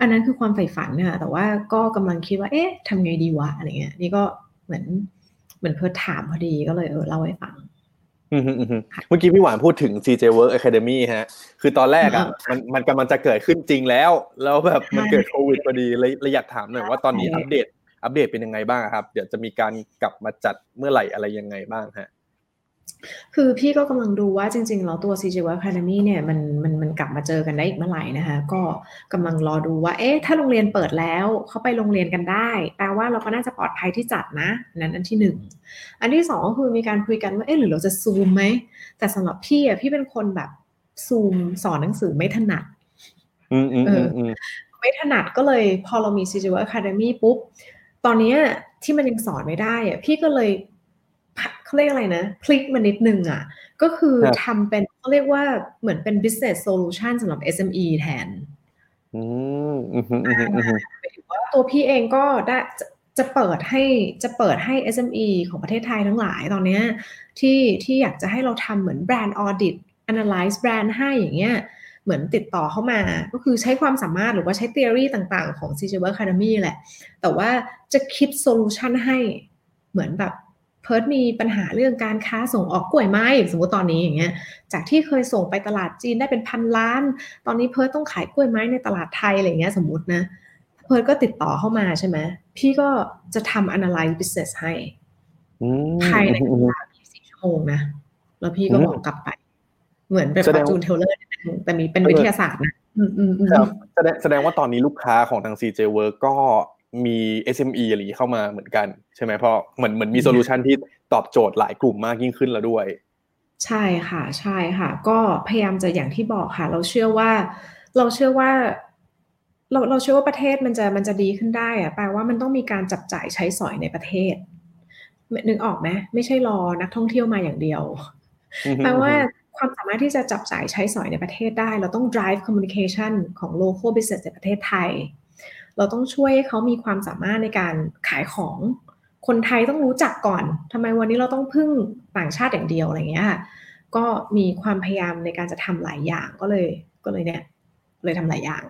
อันนั้นคือความใฝ่ฝันค่ะแต่ว่าก็กำลังคิดว่า เอ๊ะทำไงดีวะอะไรเงี้ย นี่ก็เหมือนเหมือนเพิร์ดถามพอดีก็เลยเออเล่าให้ฟังอืมอืมอืมเมื่อกี้พี่หวานพูดถึง CJ Work Academy ฮะ คือตอนแรกอะมันมันกำลังจะเกิดขึ้นจริงแล้ว แล้วแบบมันเกิดโควิดพอดีเลยเลยอยากถามหน่อยว่าตอนนี้อัปเดตอัปเดตเป็นยังไงบ้างครับ เดี๋ยวจะมีการกลับมาจัดเมื่อไหร่อะไรยังไงบ้างฮะ คือพี่ก็กำลังดูว่าจริงๆแล้วตัว CJ Work Academy เนี่ยมันมันมันกลับมาเจอกันได้อีกเมื่อไหร่นะคะ ก็กำลังรอดูว่า เอ๊ะ ถ้าโรงเรียนเปิดแล้วเขาไปโรงเรียนกันได้ แปลว่าเราก็น่าจะปลอดภัยที่จัดนะ นั้นอันที่หนึ่งอันที่สองก็คือมีการคุยกันว่า เอ๊ะ หรือเราจะซูมไหม แต่สำหรับพี่อะพี่เป็นคนแบบซูมสอนหนังสือไม่ถนัดอืมอืมอืมไม่ถนัดก็เลยพอเรามี CJ Work Academy ปุ๊บตอนนี้ที่มันยังสอนไม่ได้อะพี่ก็เลย เขาเรียกอะไรนะพลิกมานิดนึงอะ ก็คือทำเป็นเขาเรียกว่าเหมือนเป็น business solution สำหรับ SME แทนอืมอืมอืมอืมอืมหมายถึงว่าตัวพี่เองก็ได้จะจะเปิดให้จะเปิดให้ SME ของประเทศไทยทั้งหลายตอนเนี้ยที่ที่อยากจะให้เราทำเหมือนแบรนด์ audit analyze แบรนด์ให้อย่างเงี้ยเหมือนติดต่อเข้ามา ก็คือใช้ความสามารถหรือว่าใช้ theory ต่างๆ ของ CJ Work Academy แหละ แต่ว่าจะคิดโซลูชันให้เหมือนแบบเพิร์ดมีปัญหาเรื่องการค้าส่งออกกล้วยไม้อย่างสมมติตอนนี้อย่างเงี้ยจากที่เคยส่งไปตลาดจีนได้เป็นพันล้าน ตอนนี้เพิร์ดต้องขายกล้วยไม้ในตลาดไทยอะไรเงี้ยสมมตินะเพิร์ดก็ติดต่อเข้ามาใช่ไหมพี่ก็จะทำ analyze business ให้ภายในเวลา24ชั่วโมงนะแล้วพี่ก็บอกกลับไป เหมือนเป็น fortune teller แต่มีเป็นวิทยาศาสตร์นะอืมอืมอืมแสดงแสดงว่าตอนนี้ลูกค้าของทาง CJ Work ก็ มี SME อะไรเข้ามาเหมือนกันใช่ไหมเพราะเหมือนเหมือนมี solution ที่ตอบโจทย์หลายกลุ่มมากยิ่งขึ้นแล้วด้วย ใช่ค่ะใช่ค่ะ ก็พยายามจะอย่างที่บอกค่ะ เราเชื่อว่า เราเชื่อว่า เราเราเชื่อว่าประเทศมันจะมันจะดีขึ้นได้อะแปลว่ามันต้องมีการจับจ่ายใช้สอยในประเทศนึกออกไหมไม่ใช่รอนักท่องเที่ยวมาอย่างเดียวแปลว่าความสามารถที่จะจับจ่ายใช้สอยในประเทศได้ เราต้อง drive communication ของ local business ในประเทศไทย เราต้องช่วยให้เขามีความสามารถในการขายของคนไทยต้องรู้จักก่อนทำไมวันนี้เราต้องพึ่งต่างชาติอย่างเดียวอะไรเงี้ยก็มีความพยายามในการจะทำหลายอย่างก็เลย ก็เลยเนี่ย เลยทำหลายอย่าง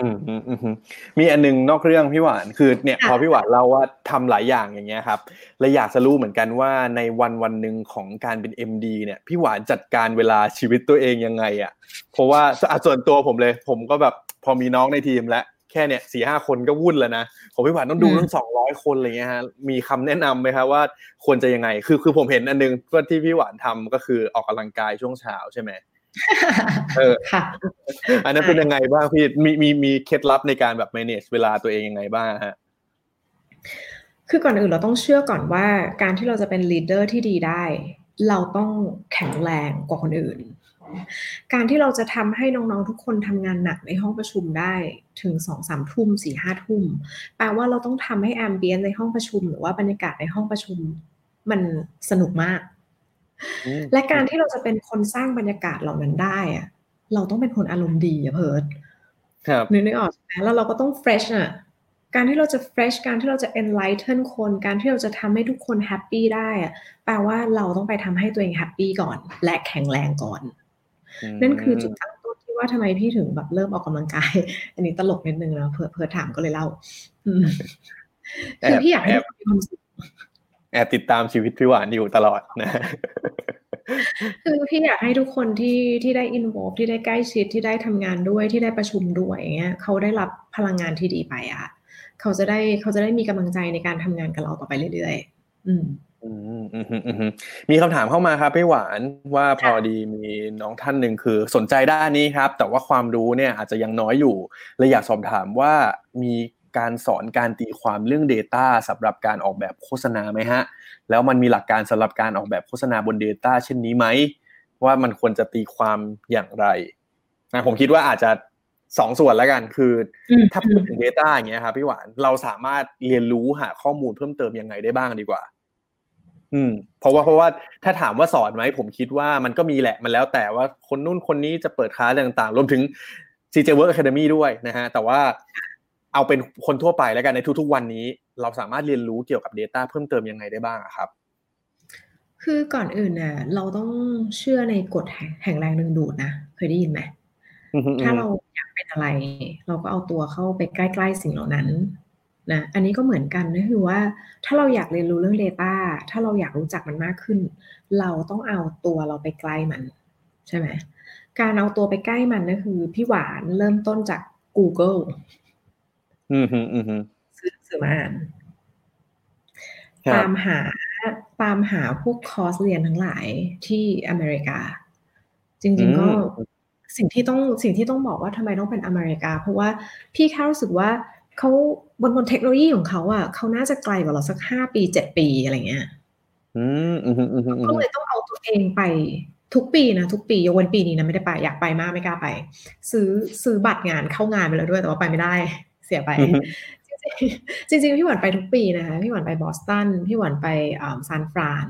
อืมอืมอืมมีอันนึงนอกเรื่องพี่หวาน คือเนี่ยพอพี่หวานเล่าว่าทำหลายอย่างอย่างเงี้ยครับและอยากจะรู้เหมือนกันว่าในวันวันหนึ่งของการเป็น MD เนี่ยพี่หวานจัดการเวลาชีวิตตัวเองยังไงอะ เพราะว่าส่วนตัวผมเลย ผมก็แบบพอมีน้องในทีมแล้ว แค่เนี่ยสี่ห้าคนก็วุ่นแล้วนะผมพี่หวานต้องดูตั้งสองร้อยคนอะไรเงี้ยฮะมีคำแนะนำไหมครับว่าควรจะยังไง คือคือผมเห็นอันนึงก็ที่พี่หวานทำก็คือออกกำลังกายช่วงเช้าใช่ไหมเออค่ะ อันนั้นเป็นยังไงบ้างพี่มีมีมีเคล็ดลับในการแบบ manage เวลาตัวเองยังไงบ้างฮะคือก่อนอื่นเราต้องเชื่อก่อนว่าการที่เราจะเป็นลีดเดอร์ที่ดีได้ เราต้องแข็งแรงกว่าคนอื่น การที่เราจะทำให้น้องๆทุกคนทำงานหนักในห้องประชุมได้ถึงสองสามทุ่มสี่ห้าทุ่มแปลว่าเราต้องทำให้แอมเบียนในห้องประชุม หรือว่าบรรยากาศในห้องประชุม มันสนุกมาก และการที่เราจะเป็นคนสร้างบรรยากาศเหล่านั้นได้อะเราต้องเป็นคนอารมณ์ดีอะเพิร์ดครับนึกนึกออกใช่ไหมแล้วเราก็ต้อง fresh อะการที่เราจะ fresh การที่เราจะ enlighten คน การที่เราจะทำให้ทุกคน happy ได้อะแปลว่าเราต้องไปทำให้ตัวเอง happy ก่อน และแข็งแรงก่อน นั่นคือจุดตั้งต้นที่ว่าทำไมพี่ถึงแบบเริ่มออกกำลังกาย อันนี้ตลกนิดนึงนะเพื่อเพื่อถามก็เลยเล่าคือพี่อยากให้มีความสุขแอบติดตามชีวิตพี่หวานอยู่ตลอดนะคือพี่อยากให้ทุกคนที่ที่ได้ involve ที่ได้ใกล้ชิดที่ได้ทำงานด้วยที่ได้ประชุมด้วยอย่างเงี้ยเขาได้รับพลังงานที่ดีไปอะเขาจะได้เขาจะได้มีกำลังใจในการทำงานกับเราต่อไปเรื่อยๆ อืมอื มอืมอืมอืมมีคำถามเข้ามาครับพี่หวานว่าพอดีมีน้องท่านหนึ่งคือสนใจด้านนี้ครับ แต่ว่าความรู้เนี่ยอาจจะยังน้อยอยู่เลยอยากสอบถามว่ามีการสอนการตีความเรื่อง Data สำหรับการออกแบบโฆษณาไหมฮะ แล้วมันมีหลักการสำหรับการออกแบบโฆษณาบน Data เช่นนี้ไหม ว่ามันควรจะตีความอย่างไรนะผมคิดว่าอาจจะสองส่วนแล้วกันคืออถ้าพูดถึง Data อย่างเงี้ยครับพี่หวานเราสามารถเรียนรู้หาข้อมูลเพิ่มเติมยังไงได้บ้างดีกว่า อืมเพราะว่าเพราะว่าถ้าถามว่าสอนไหมผมคิดว่ามันก็มีแหละมันแล้วแต่ว่าคนนู้นคนนี้จะเปิดคลาสต่างๆ รวมถึง CJ Work Academy ด้วยนะฮะแต่ว่าเอาเป็นคนทั่วไปแล้วกันในทุกๆวันนี้ เราสามารถเรียนรู้เกี่ยวกับ Data เพิ่มเติมยังไงได้บ้างครับ คือก่อนอื่นน่ะ เราต้องเชื่อในกฎแห่งแรงดึงดูดนะเคยได้ยินไหมถ้าเราอยากเป็นอะไร เราก็เอาตัวเข้าไปใกล้ ๆ สิ่งเหล่านั้น นะอันนี้ก็เหมือนกันก็คือว่า ถ้าเราอยากเรียนรู้เรื่อง Data ถ้าเราอยากรู้จักมันมากขึ้น เราต้องเอาตัวเราไปใกล้มัน ใช่ไหมการเอาตัวไปใกล้มันก็คือพี่หวานเริ่มต้นจาก Google อืมอืมอืมซื้อสื่อมาอ่านตามหาตามหาพวกคอร์สเรียนทั้งหลายที่อเมริกา จริง ๆ ก็สิ่งที่ต้องสิ่งที่ต้องบอกว่าทำไมต้องเป็นอเมริกา เพราะว่าพี่แค่รู้สึกว่าเขา บนบนเทคโนโลยีของเขาอะเขาน่าจะไกลกว่าเราสักห้าปีเจ็ดปีอะไรเงี้ยอืมอืมอืมก็เลยต้องเอาตัวเองไปทุกปีนะทุกปียกเว้นปีนี้นะไม่ได้ไปอยากไปมากไม่กล้าไป ซื้อซื้อบัตรงานเข้างานไปแล้วด้วยแต่ว่าไปไม่ได้เสียไป จริงๆพี่หวันไปทุกปีนะคะพี่หวันไปบอสตันพี่หวันไปซานฟราน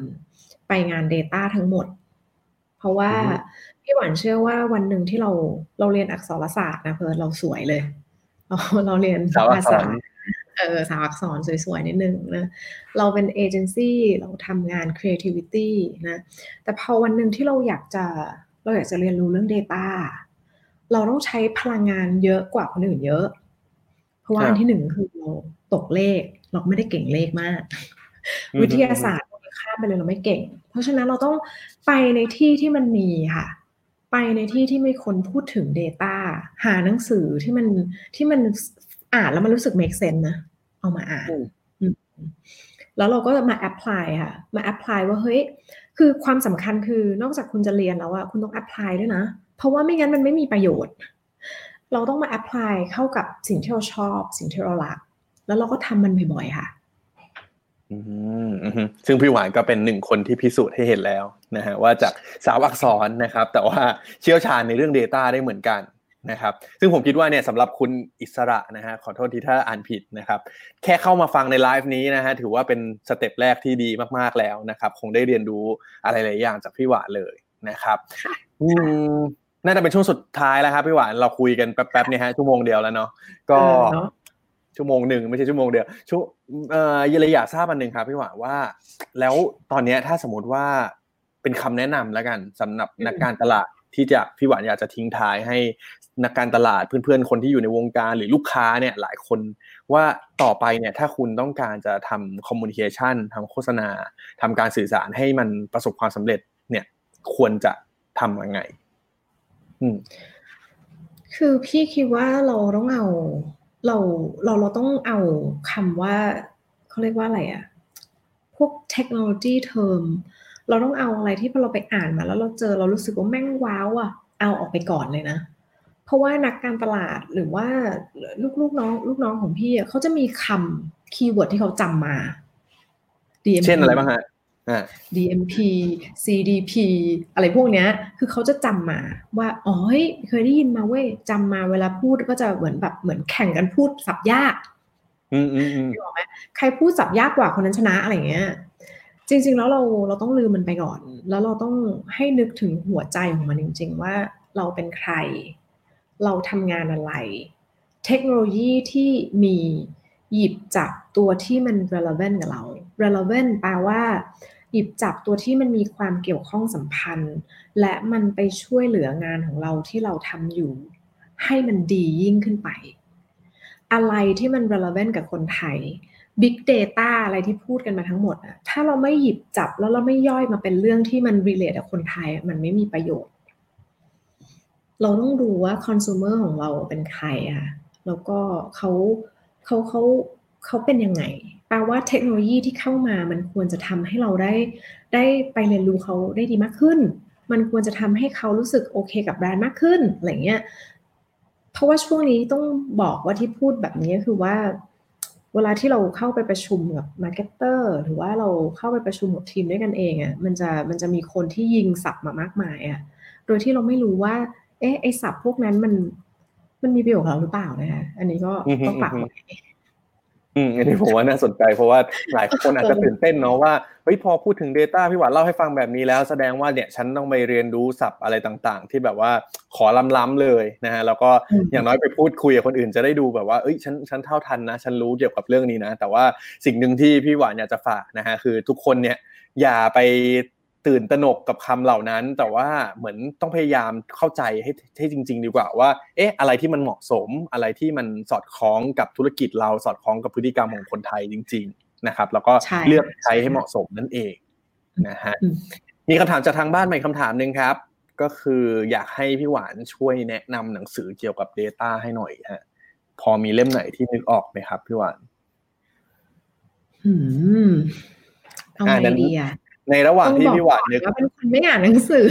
ไปงาน Data ทั้งหมด เพราะว่าพี่หวันเชื่อว่าวันหนึ่งที่เราเราเรียนอักษรศาสตร์นะเพิร์เราสวยเลยเราเราเรียนภาษา เออสาวอักษรสวยๆ นิดนึงนะ เราเป็นเอเจนซี่เราทำงาน creativity นะ แต่พอวันหนึ่งที่เราอยากจะเราอยากจะเรียนรู้เรื่อง Data เราต้องใช้พลังงานเยอะกว่าคนอื่นเยอะ เพราะว่าอันที่หนึ่งคือเราตกเลข เราไม่ได้เก่งเลขมาก วิทยาศาสตร์เราข้ามไปเลยเราไม่เก่ง เพราะฉะนั้นเราต้องไปในที่ที่มันมีค่ะไปในที่ที่มีคนพูดถึง Data หาหนังสือที่มันที่มัน อ่านแล้วมันรู้สึก make sense นะ เอามาอ่าน แล้วเราก็มาแอพพลายค่ะ มาแอพพลายว่าเฮ้ย คือความสำคัญคือนอกจากคุณจะเรียนแล้วอะคุณต้อง apply ด้วยนะ เพราะว่าไม่งั้นมันไม่มีประโยชน์ เราต้องมา apply เข้ากับสิ่งที่เราชอบ สิ่งที่เรารัก แล้วเราก็ทำมันบ่อยๆค่ะซึ่งพี่หวานก็เป็นหนึ่งคนที่พิสูจน์ให้เห็นแล้วนะฮะว่าจากสาวอักษรนะครับ แต่ว่าเชี่ยวชาญในเรื่อง Data ได้เหมือนกัน นะครับซึ่งผมคิดว่าเนี่ยสำหรับคุณอิสระนะฮะขอโทษที่ถ้าอ่านผิดนะครับแค่เข้ามาฟังในไลฟ์นี้นะฮะถือว่าเป็นสเต็ปแรกที่ดีมากๆแล้วนะครับคงได้เรียนรู้อะไรหลายอย่างจากพี่หวานเลยนะครับอืมน่าจะเป็นช่วงสุดท้ายแล้วครับพี่หวานเราคุยกันแป๊บๆเนี่ยฮะชั่วโมงเดียวแล้วเนาะก็ชั่วโมงหนึ่งไม่ใช่ชั่วโมงเดียวชั่วเอ่อเลยอยากทราบอันหนึ่งครับพี่หวานว่า แล้วตอนนี้ถ้าสมมติว่าเป็นคำแนะนำแล้วกันสำหรับนักการตลาด ที่จะพี่หวานอยากจะทิ้งท้ายให้นักการตลาดเพื่อนๆ คนที่อยู่ในวงการหรือลูกค้าเนี่ยหลายคนว่าต่อไปเนี่ยถ้าคุณต้องการจะทำคอมมูนิเคชันทำโฆษณาทำการสื่อสารให้มันประสบความสำเร็จเนี่ยควรจะทำยังไง อืม คือพี่คิดว่าเราต้องเอา เราเราเราต้องเอาคำว่าเขาเรียกว่าอะไรอะพวกเทคโนโลยีเทอม เราต้องเอาอะไรที่พอเราไปอ่านมาแล้วเราเจอเรารู้สึกว่าแม่งว้าวอะเอาออกไปก่อนเลยนะ เพราะว่านักการตลาดหรือว่าลูกลูกน้องลูกน้องของพี่เขาจะมีคำ keyword ที่เขาจำมา DMP เช่นอะไรบ้างฮะ DMP CDP อะไรพวกเนี้ย คือเขาจะจำมาว่าอ๋อเฮ้ยเคยได้ยินมาเว้ยจำมาเวลาพูดก็จะเหมือนแบบเหมือนแข่งกันพูดศัพท์ยากอืมอืมอืมไหมใครพูดศัพท์ยากกว่าคนนั้นชนะอะไรเงี้ย จริง ๆ แล้วเราเราต้องลืมมันไปก่อน แล้วเราต้องให้นึกถึงหัวใจของมันจริง ๆ ว่าเราเป็นใคร เราทำงานอะไร เทคโนโลยีที่มีหยิบจับตัวที่มัน relevant กับเรา relevant แปลว่าหยิบจับตัวที่มันมีความเกี่ยวข้องสัมพันธ์ และมันไปช่วยเหลืองานของเราที่เราทำอยู่ ให้มันดียิ่งขึ้นไป อะไรที่มัน relevant กับคนไทย Big Data อะไรที่พูดกันมาทั้งหมดอะถ้าเราไม่หยิบจับแล้วเราไม่ย่อยมาเป็นเรื่องที่มัน relate กับคนไทย มันไม่มีประโยชน์ เราต้องดูว่าคอน sumer ของเราเป็นใครอะแล้วก็เขาเขาเขาเขาเป็นยังไงแปลว่าเทคโนโลยีที่เข้ามามันควรจะทำให้เราได้ได้ไปเรียนรู้เขาได้ดีมากขึ้น มันควรจะทำให้เขารู้สึกโอเคกับแบรนด์มากขึ้นอะไรเงี้ย เพราะว่าช่วงนี้ต้องบอกว่าที่พูดแบบนี้คือว่า เวลาที่เราเข้าไปประชุมกับ marketer หรือว่าเราเข้าไปประชุมกับทีมด้วยกันเองอะ่ะมันจะมันจะมีคนที่ยิงศัพท์มามากมายอะ่ะโดยที่เราไม่รู้ว่า เอ๊ะไอศัพท์พวกนั้นมันมันมีประโยชน์กับเราหรือเปล่านะคะอันนี้ก็ต้องฝากไว้ อืมอันนี้ผมว่าน่าสนใจเพราะว่าหลายคนอาจจะตื่นเต้นเนาะว่าเฮ้ยพอพูดถึง Data พี่หวานเล่าให้ฟังแบบนี้แล้ว แสดงว่าเนี่ยฉันต้องไปเรียนรู้ศัพท์อะไรต่างๆ ที่แบบว่าขอล้ำๆเลยนะฮะแล้วก็อย่างน้อยไปพูดคุยกับคนอื่นจะได้ดูแบบว่าเอ้ยฉันฉันเท่าทันนะ ฉันรู้เกี่ยวกับเรื่องนี้นะ แต่ว่าสิ่งหนึ่งที่พี่หวานอยากจะฝากนะฮะคือทุกคนเนี่ยอย่าไป ตื่นตระหนกกับคำเหล่านั้น แต่ว่าเหมือนต้องพยายามเข้าใจให้ให้จริง ๆ ดีกว่าว่าเอ๊ะอะไรที่มันเหมาะสมอะไรที่มันสอดคล้องกับธุรกิจเราสอดคล้องกับพฤติกรรมของคนไทยจริง ๆนะครับ แล้วก็เลือกใช้ให้เหมาะสมนั่นเองนะฮะมีคำถามจากทางบ้านใหม่คำถามหนึ่งครับ ก็คืออยากให้พี่หวานช่วยแนะนำหนังสือเกี่ยวกับ Data ให้หน่อยฮะพอมีเล่มไหนที่นึกออกไหมครับพี่หวานอืมเอาไงดีอะ ในระหว่างที่พี่หวานนึกว่าเป็นคนไม่อ่านหนังสือ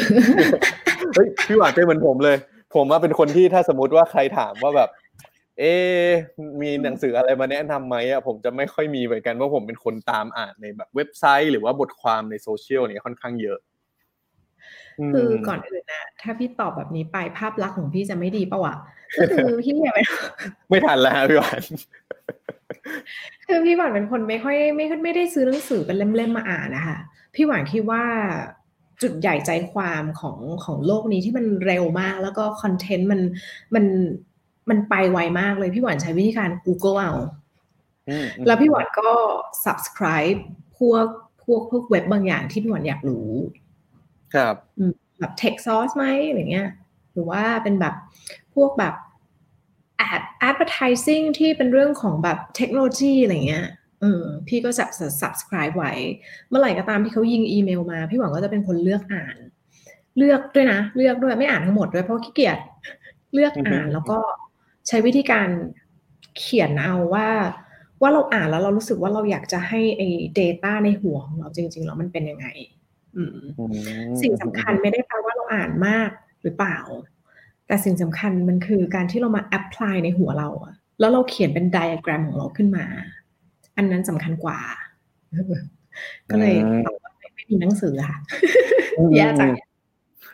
เฮ้ยพี่หวานเป็นเหมือนผมเลย ผมว่าเป็นคนที่ถ้าสมมติว่าใครถามว่าแบบ เอ๊มีหนังสืออะไรมาแนะนํำไหมอะผมจะไม่ค่อยมีเหมือนกันเพราะผมเป็นคนตามอ่านในแบบเว็บไซต์ หรือว่าบทความในโซเชียลเนี่ยค่อนข้างเยอะคือก่อนอื่นนะถ้าพี่ตอบแบบนี้ไปภาพลักษณ์ของพี่จะไม่ดีปะวะก็คือพี่เนี่ยไม่ทันแล้วพี่หวานคือพี่หวานเป็นคนไม่ค่อยไม่ไม่ได้ซื้อหนังสือเป็นเล่มๆมาอ่านนะคะ พี่หวานคิดว่าจุดใหญ่ใจความของของโลกนี้ที่มันเร็วมาก แล้วก็คอนเทนต์มันมันมันไปไวมากเลยพี่หวานใช้วิธีการ Google เอาแล้วพี่หวานก็ subscribe พวกพวกพวกเว็บบางอย่างที่พี่หวานอยากรู้ ครับแบบ tech source ไหมอะไรเงี้ย หรือว่าเป็นแบบพวกแบบ ad advertising ที่เป็นเรื่องของแบบเทคโนโลยีอะไรเงี้ย เออพี่ก็จะ subscribe ไว้ เมื่อไหร่ก็ตามที่เขายิงอีเมลมา พี่หวังก็จะเป็นคนเลือกอ่าน เลือกด้วยนะ เลือกด้วยไม่อ่านทั้งหมดด้วยเพราะขี้เกียจเลือกอ่านแล้วก็ใช้วิธีการเขียนเอาว่าว่าเราอ่านแล้วเรารู้สึกว่าเราอยากจะให้ไอ้ data ในหัวของเราจริงๆแล้วมันเป็นยังไงอืมสิ่งสำคัญไม่ได้แปลว่าเราอ่านมากหรือเปล่า แต่สิ่งสำคัญมันคือการที่เรามา apply ในหัวเราอะแล้วเราเขียนเป็น diagram ของเราขึ้นมา อันนั้นสำคัญกว่า ก็เลยไม่มีหนังสือค่ะแย่จัง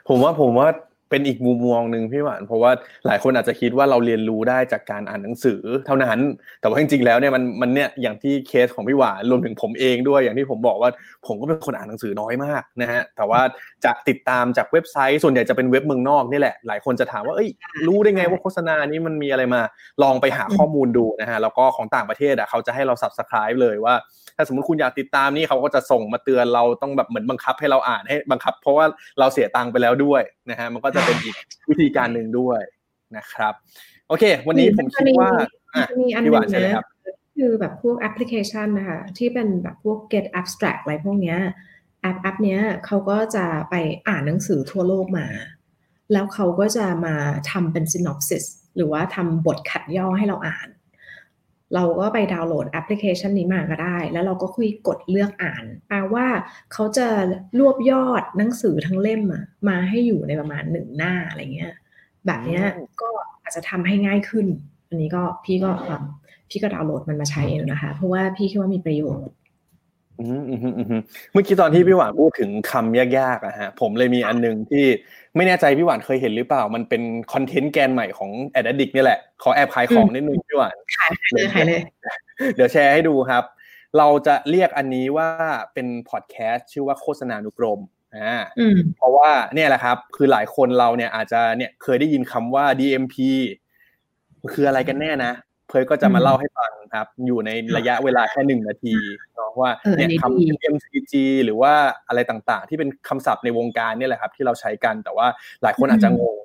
ผมว่าผมว่า เป็นอีกมุมมองหนึ่งพี่หวานเพราะว่าหลายคนอาจจะคิดว่าเราเรียนรู้ได้จากการอ่านหนังสือเท่านั้น แต่ว่าจริงๆแล้วเนี่ยมันมันเนี่ยอย่างที่เคสของพี่หวานรวมถึงผมเองด้วยอย่างที่ผมบอกว่าผมก็เป็นคนอ่านหนังสือน้อยมากนะฮะแต่ว่าจะติดตามจากเว็บไซต์ ส่วนใหญ่จะเป็นเว็บเมืองนอกนี่แหละ หลายคนจะถามว่าเอ้ยรู้ได้ไงว่าโฆษณานี้มันมีอะไรมาลองไปหาข้อมูลดูนะฮะแล้วก็ของต่างประเทศอะเขาจะให้เรา subscribe เลยว่า ถ้าสมมติคุณอยากติดตามนี่เขาก็จะส่งมาเตือนเราต้องแบบเหมือนบังคับให้เราอ่านให้บังคับ เพราะว่าเราเสียตังค์ไปแล้วด้วยนะฮะมันก็จะเป็นอีกวิธีการหนึ่งด้วยนะครับ โอเค วันนี้ผมคิดว่ามีอันนึงนะคือแบบพวกแอปพลิเคชันนะคะที่เป็นแบบพวก get abstract อะไรพวกเนี้ยแอปแอปเนี้ยเขาก็จะไปอ่านหนังสือทั่วโลกมา แล้วเขาก็จะมาทำเป็น synopsis หรือว่าทำบทคัดย่อให้เราอ่าน เราก็ไปดาวน์โหลดแอปพลิเคชันนี้มาก็ได้ แล้วเราก็ค่อยกดเลือกอ่านแปลว่าเขาจะรวบยอดหนังสือทั้งเล่มมาให้อยู่ในประมาณหนึ่งหน้าอะไรเงี้ย แบบนี้ก็อาจจะทำให้ง่ายขึ้น อันนี้ก็พี่ก็พี่ก็ดาวน์โหลดมันมาใช้เองนะคะ เพราะว่าพี่คิดว่ามีประโยชน์เมื่อกี้ตอนที่พี่หวานพูดถึงคำยากๆอะฮะผมเลยมีอันนึงที่ ไม่แน่ใจพี่หวานเคยเห็นหรือเปล่า มันเป็นคอนเทนต์แกนใหม่ของแอดดิกนี่แหละ ขอแอบขายของนิดนึงพี่หวานขายเลยขายเลย เดี๋ยวแชร์ให้ดูครับ เราจะเรียกอันนี้ว่าเป็นพอดแคสต์ชื่อว่าโฆษณานุกรมอ่าเพราะว่าเนี่ยแหละครับ คือหลายคนเราเนี่ยอาจจะเนี่ยเคยได้ยินคำว่า DMP คืออะไรกันแน่นะ เพยก็จะมาเล่าให้ฟังครับ อยู่ในระยะเวลาแค่หนึ่งนาทีเนาะว่าเนี่ยคำ MCG หรือว่าอะไรต่างๆ ที่เป็นคำศัพท์ในวงการนี่แหละครับ ที่เราใช้กันแต่ว่าหลายคนอาจจะงง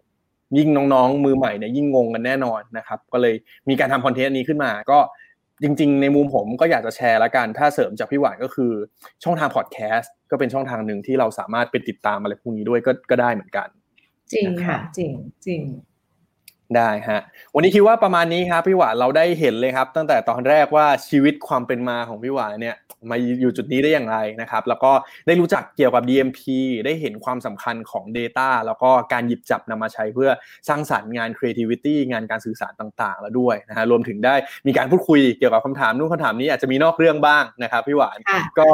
ยิ่งน้องๆ มือใหม่เนี่ยยิ่งงงกันแน่นอนนะครับ ก็เลยมีการทำคอนเทนต์นี้ขึ้นมา ก็จริง ๆ ในมุมผมก็อยากจะแชร์ละกัน ถ้าเสริมจากพี่หวานก็คือ ช่องทางพอดแคสต์ก็เป็นช่องทางหนึ่งที่เราสามารถไปติดตามอะไรพวกนี้ด้วยก็ก็ได้เหมือนกัน จริงค่ะ จริงจริง ได้ฮะวันนี้คิดว่าประมาณนี้ครับพี่หวานเราได้เห็นเลยครับ ตั้งแต่ตอนแรกว่าชีวิตความเป็นมาของพี่หวานเนี่ยมาอยู่จุดนี้ได้อย่างไรนะครับ แล้วก็ได้รู้จักเกี่ยวกับ DMP ได้เห็นความสำคัญของ Data แล้วก็การหยิบจับนำมาใช้เพื่อสร้างสรรค์งาน creativity งานการสื่อสารต่างๆ แล้วด้วยนะฮะรวมถึงได้มีการพูดคุยเกี่ยวกับคำถามนู่นคำถามนี้อาจจะมีนอกเรื่องบ้างนะครับพี่หวานก็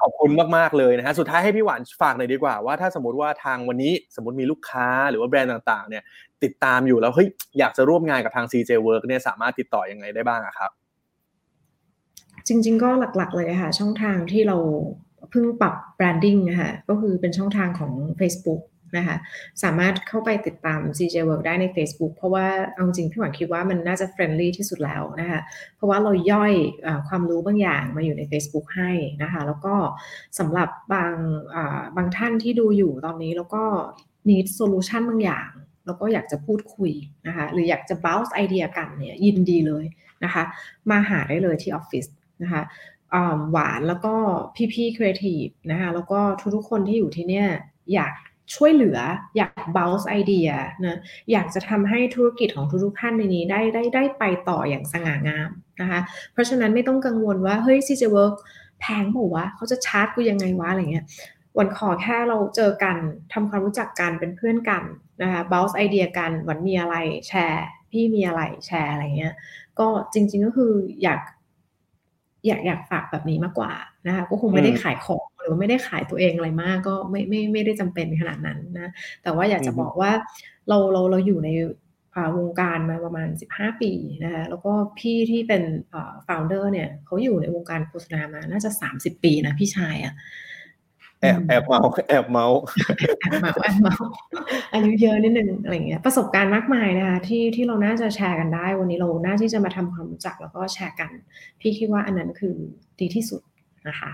ขอบคุณมากๆเลยนะฮะสุดท้ายให้พี่หวานฝากหน่อยดีกว่าว่าถ้าสมมติว่าทางวันนี้สมมติมีลูกค้าหรือว่าแบรนด์ต่างๆเนี่ย ติดตามอยู่แล้วเฮ้ยอยากจะร่วมงานกับทาง CJ Work เนี่ยสามารถติดต่อยังไงได้บ้างครับ จริง ๆ ก็หลักๆ เลยค่ะ ช่องทางที่เราเพิ่งปรับแบรนดิ้งนะคะก็คือเป็นช่องทางของ Facebook นะคะสามารถเข้าไปติดตาม CJ Work ได้ใน Facebook เพราะว่าเอาจริงพี่หวานคิดว่ามันน่าจะ friendly ที่สุดแล้วนะคะเพราะว่าเราย่อยความรู้บางอย่างมาอยู่ใน Facebook ให้นะคะแล้วก็สำหรับบางบางท่านที่ดูอยู่ตอนนี้แล้วก็ need solution บางอย่าง แล้วก็อยากจะพูดคุยนะคะ หรืออยากจะ bounce ไอเดียกันเนี่ยยินดีเลยนะคะ มาหาได้เลยที่ออฟฟิศนะคะหวานแล้วก็พี่ๆครีเอทีฟนะคะแล้วก็ทุกๆคนที่อยู่ที่เนี่ยอยากช่วยเหลืออยาก bounce ไอเดียนะอยากจะทำให้ธุรกิจของทุกๆท่านในนี้ได้ได้ได้ไปต่ออย่างสง่างามนะคะเพราะฉะนั้นไม่ต้องกังวลว่าเฮ้ย CJ Work แพงเปล่าวะเขาจะชาร์จกูยังไงวะอะไรเงี้ย หวานขอแค่เราเจอกันทำความรู้จักกันเป็นเพื่อนกันนะคะ bounce ไอเดียกันหวานมีอะไรแชร์ พี่มีอะไรแชร์อะไรเงี้ย ก็จริง ๆก็คืออยาก อยากอยากฝากแบบนี้มากกว่านะคะก็คงไม่ได้ขายของหรือไม่ได้ขายตัวเองอะไรมากก็ไม่ไม่ไม่ได้จำเป็นขนาดนั้นนะ แต่ว่าอยากจะบอกว่าเราเราเราอยู่ในวงการมาประมาณ 15 ปีนะคะแล้วก็พี่ที่เป็นฟาวเดอร์เนี่ยเขาอยู่ในวงการโฆษณามาน่าจะ 30 ปีนะพี่ชายอะ่ะ แอบแอบเมาแอบเมาแอบเมาแอบเมาอายุเยอะนิดนึงอะไรเงี้ยประสบการณ์มากมายนะคะที่ที่เราน่าจะแชร์กันได้ วันนี้เราน่าที่จะมาทำความรู้จักแล้วก็แชร์กัน พี่คิดว่าอันนั้นคือดีที่สุดนะคะ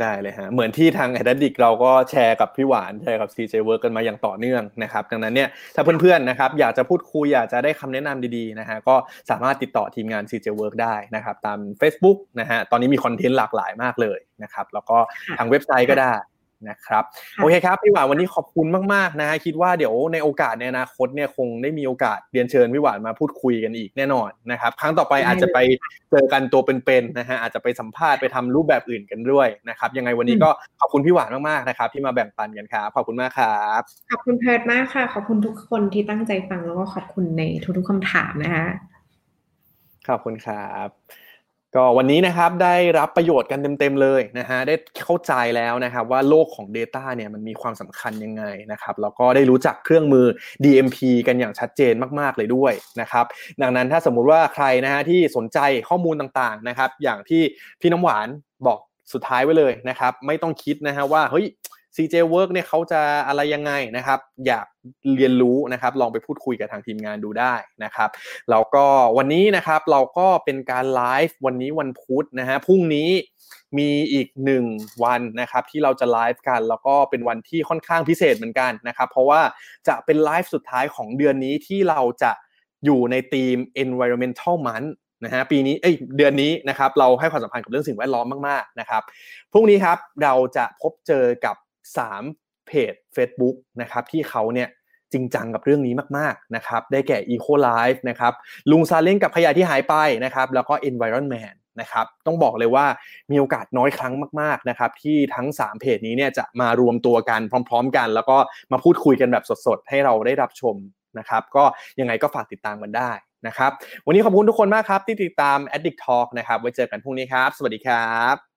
ได้เลยฮะเหมือนที่ทางไอดัดิกเราก็แชร์กับพี่หวานแชร์กับ CJ Work กันมาอย่างต่อเนื่องนะครับดังนั้นเนี่ยถ้าเพื่อนๆนะครับอยากจะพูดคุยอยากจะได้คำแนะนำดีๆนะฮะก็สามารถติดต่อทีมงาน CJ Work ได้นะครับตาม Facebook นะฮะตอนนี้มีคอนเทนต์หลากหลายมากเลยนะครับแล้วก็ทางเว็บไซต์ก็ได้ นะครับโอเคครับพี่หวานวันนี้ขอบคุณมากๆนะฮะคิดว่าเดี๋ยวในโอกาสในอนาคตเนี่ยคงได้มีโอกาสเรียนเชิญพี่หวานมาพูดคุยกันอีกแน่นอนนะครับครั้งต่อไปอาจจะไปเจอกันตัวเป็นๆนะฮะอาจจะไปสัมภาษณ์ไปทำรูปแบบอื่นกันด้วยนะครับยังไงวันนี้ก็ขอบคุณพี่หวานมากๆนะครับที่มาแบ่งปันกันครับขอบคุณมากครับขอบคุณเพิร์ดมากค่ะ ขอบคุณทุกคนที่ตั้งใจฟังแล้วก็ขอบคุณในทุกๆคำถามนะคะขอบคุณครับ ก็วันนี้นะครับได้รับประโยชน์กันเต็มๆเลยนะฮะได้เข้าใจแล้วนะครับว่าโลกของ Data เนี่ยมันมีความสำคัญยังไงนะครับแล้วก็ได้รู้จักเครื่องมือ DMP กันอย่างชัดเจนมากๆเลยด้วยนะครับดังนั้นถ้าสมมุติว่าใครนะฮะที่สนใจข้อมูลต่างๆนะครับอย่างที่พี่น้ำหวานบอกสุดท้ายไว้เลยนะครับไม่ต้องคิดนะฮะว่าเฮ้ย CJ Work เนี่ยเขาจะอะไรยังไงนะครับ อยากเรียนรู้นะครับ ลองไปพูดคุยกับทางทีมงานดูได้นะครับแล้วก็วันนี้นะครับเราก็เป็นการไลฟ์วันนี้วันพุธนะฮะพรุ่งนี้มีอีกหนึ่งวันนะครับที่เราจะไลฟ์กัน แล้วก็เป็นวันที่ค่อนข้างพิเศษเหมือนกันนะครับเพราะว่าจะเป็นไลฟ์สุดท้ายของเดือนนี้ที่เราจะอยู่ในทีม environmental month นะฮะปีนี้เอ้ยเดือนนี้นะครับเราให้ความสำคัญกับเรื่องสิ่งแวดล้อมมากๆนะครับพรุ่งนี้ครับเราจะพบเจอกับ 3 เพจ Facebook นะครับที่เขาเนี่ยจริงจังกับเรื่องนี้มากๆนะครับได้แก่ Eco Life นะครับลุงซาเล้งกับขยะที่หายไปนะครับแล้วก็ Environment นะครับต้องบอกเลยว่ามีโอกาสน้อยครั้งมากๆนะครับที่ทั้ง 3 เพจนี้เนี่ยจะมารวมตัวกันพร้อม ๆ กัน แล้วก็มาพูดคุยกันแบบสดๆ ให้เราได้รับชมนะครับก็ยังไงก็ฝากติดตามกันได้นะครับวันนี้ขอบคุณทุกคนมากครับที่ติดตาม Addict Talk นะครับไว้เจอกันพรุ่งนี้ครับ สวัสดีครับ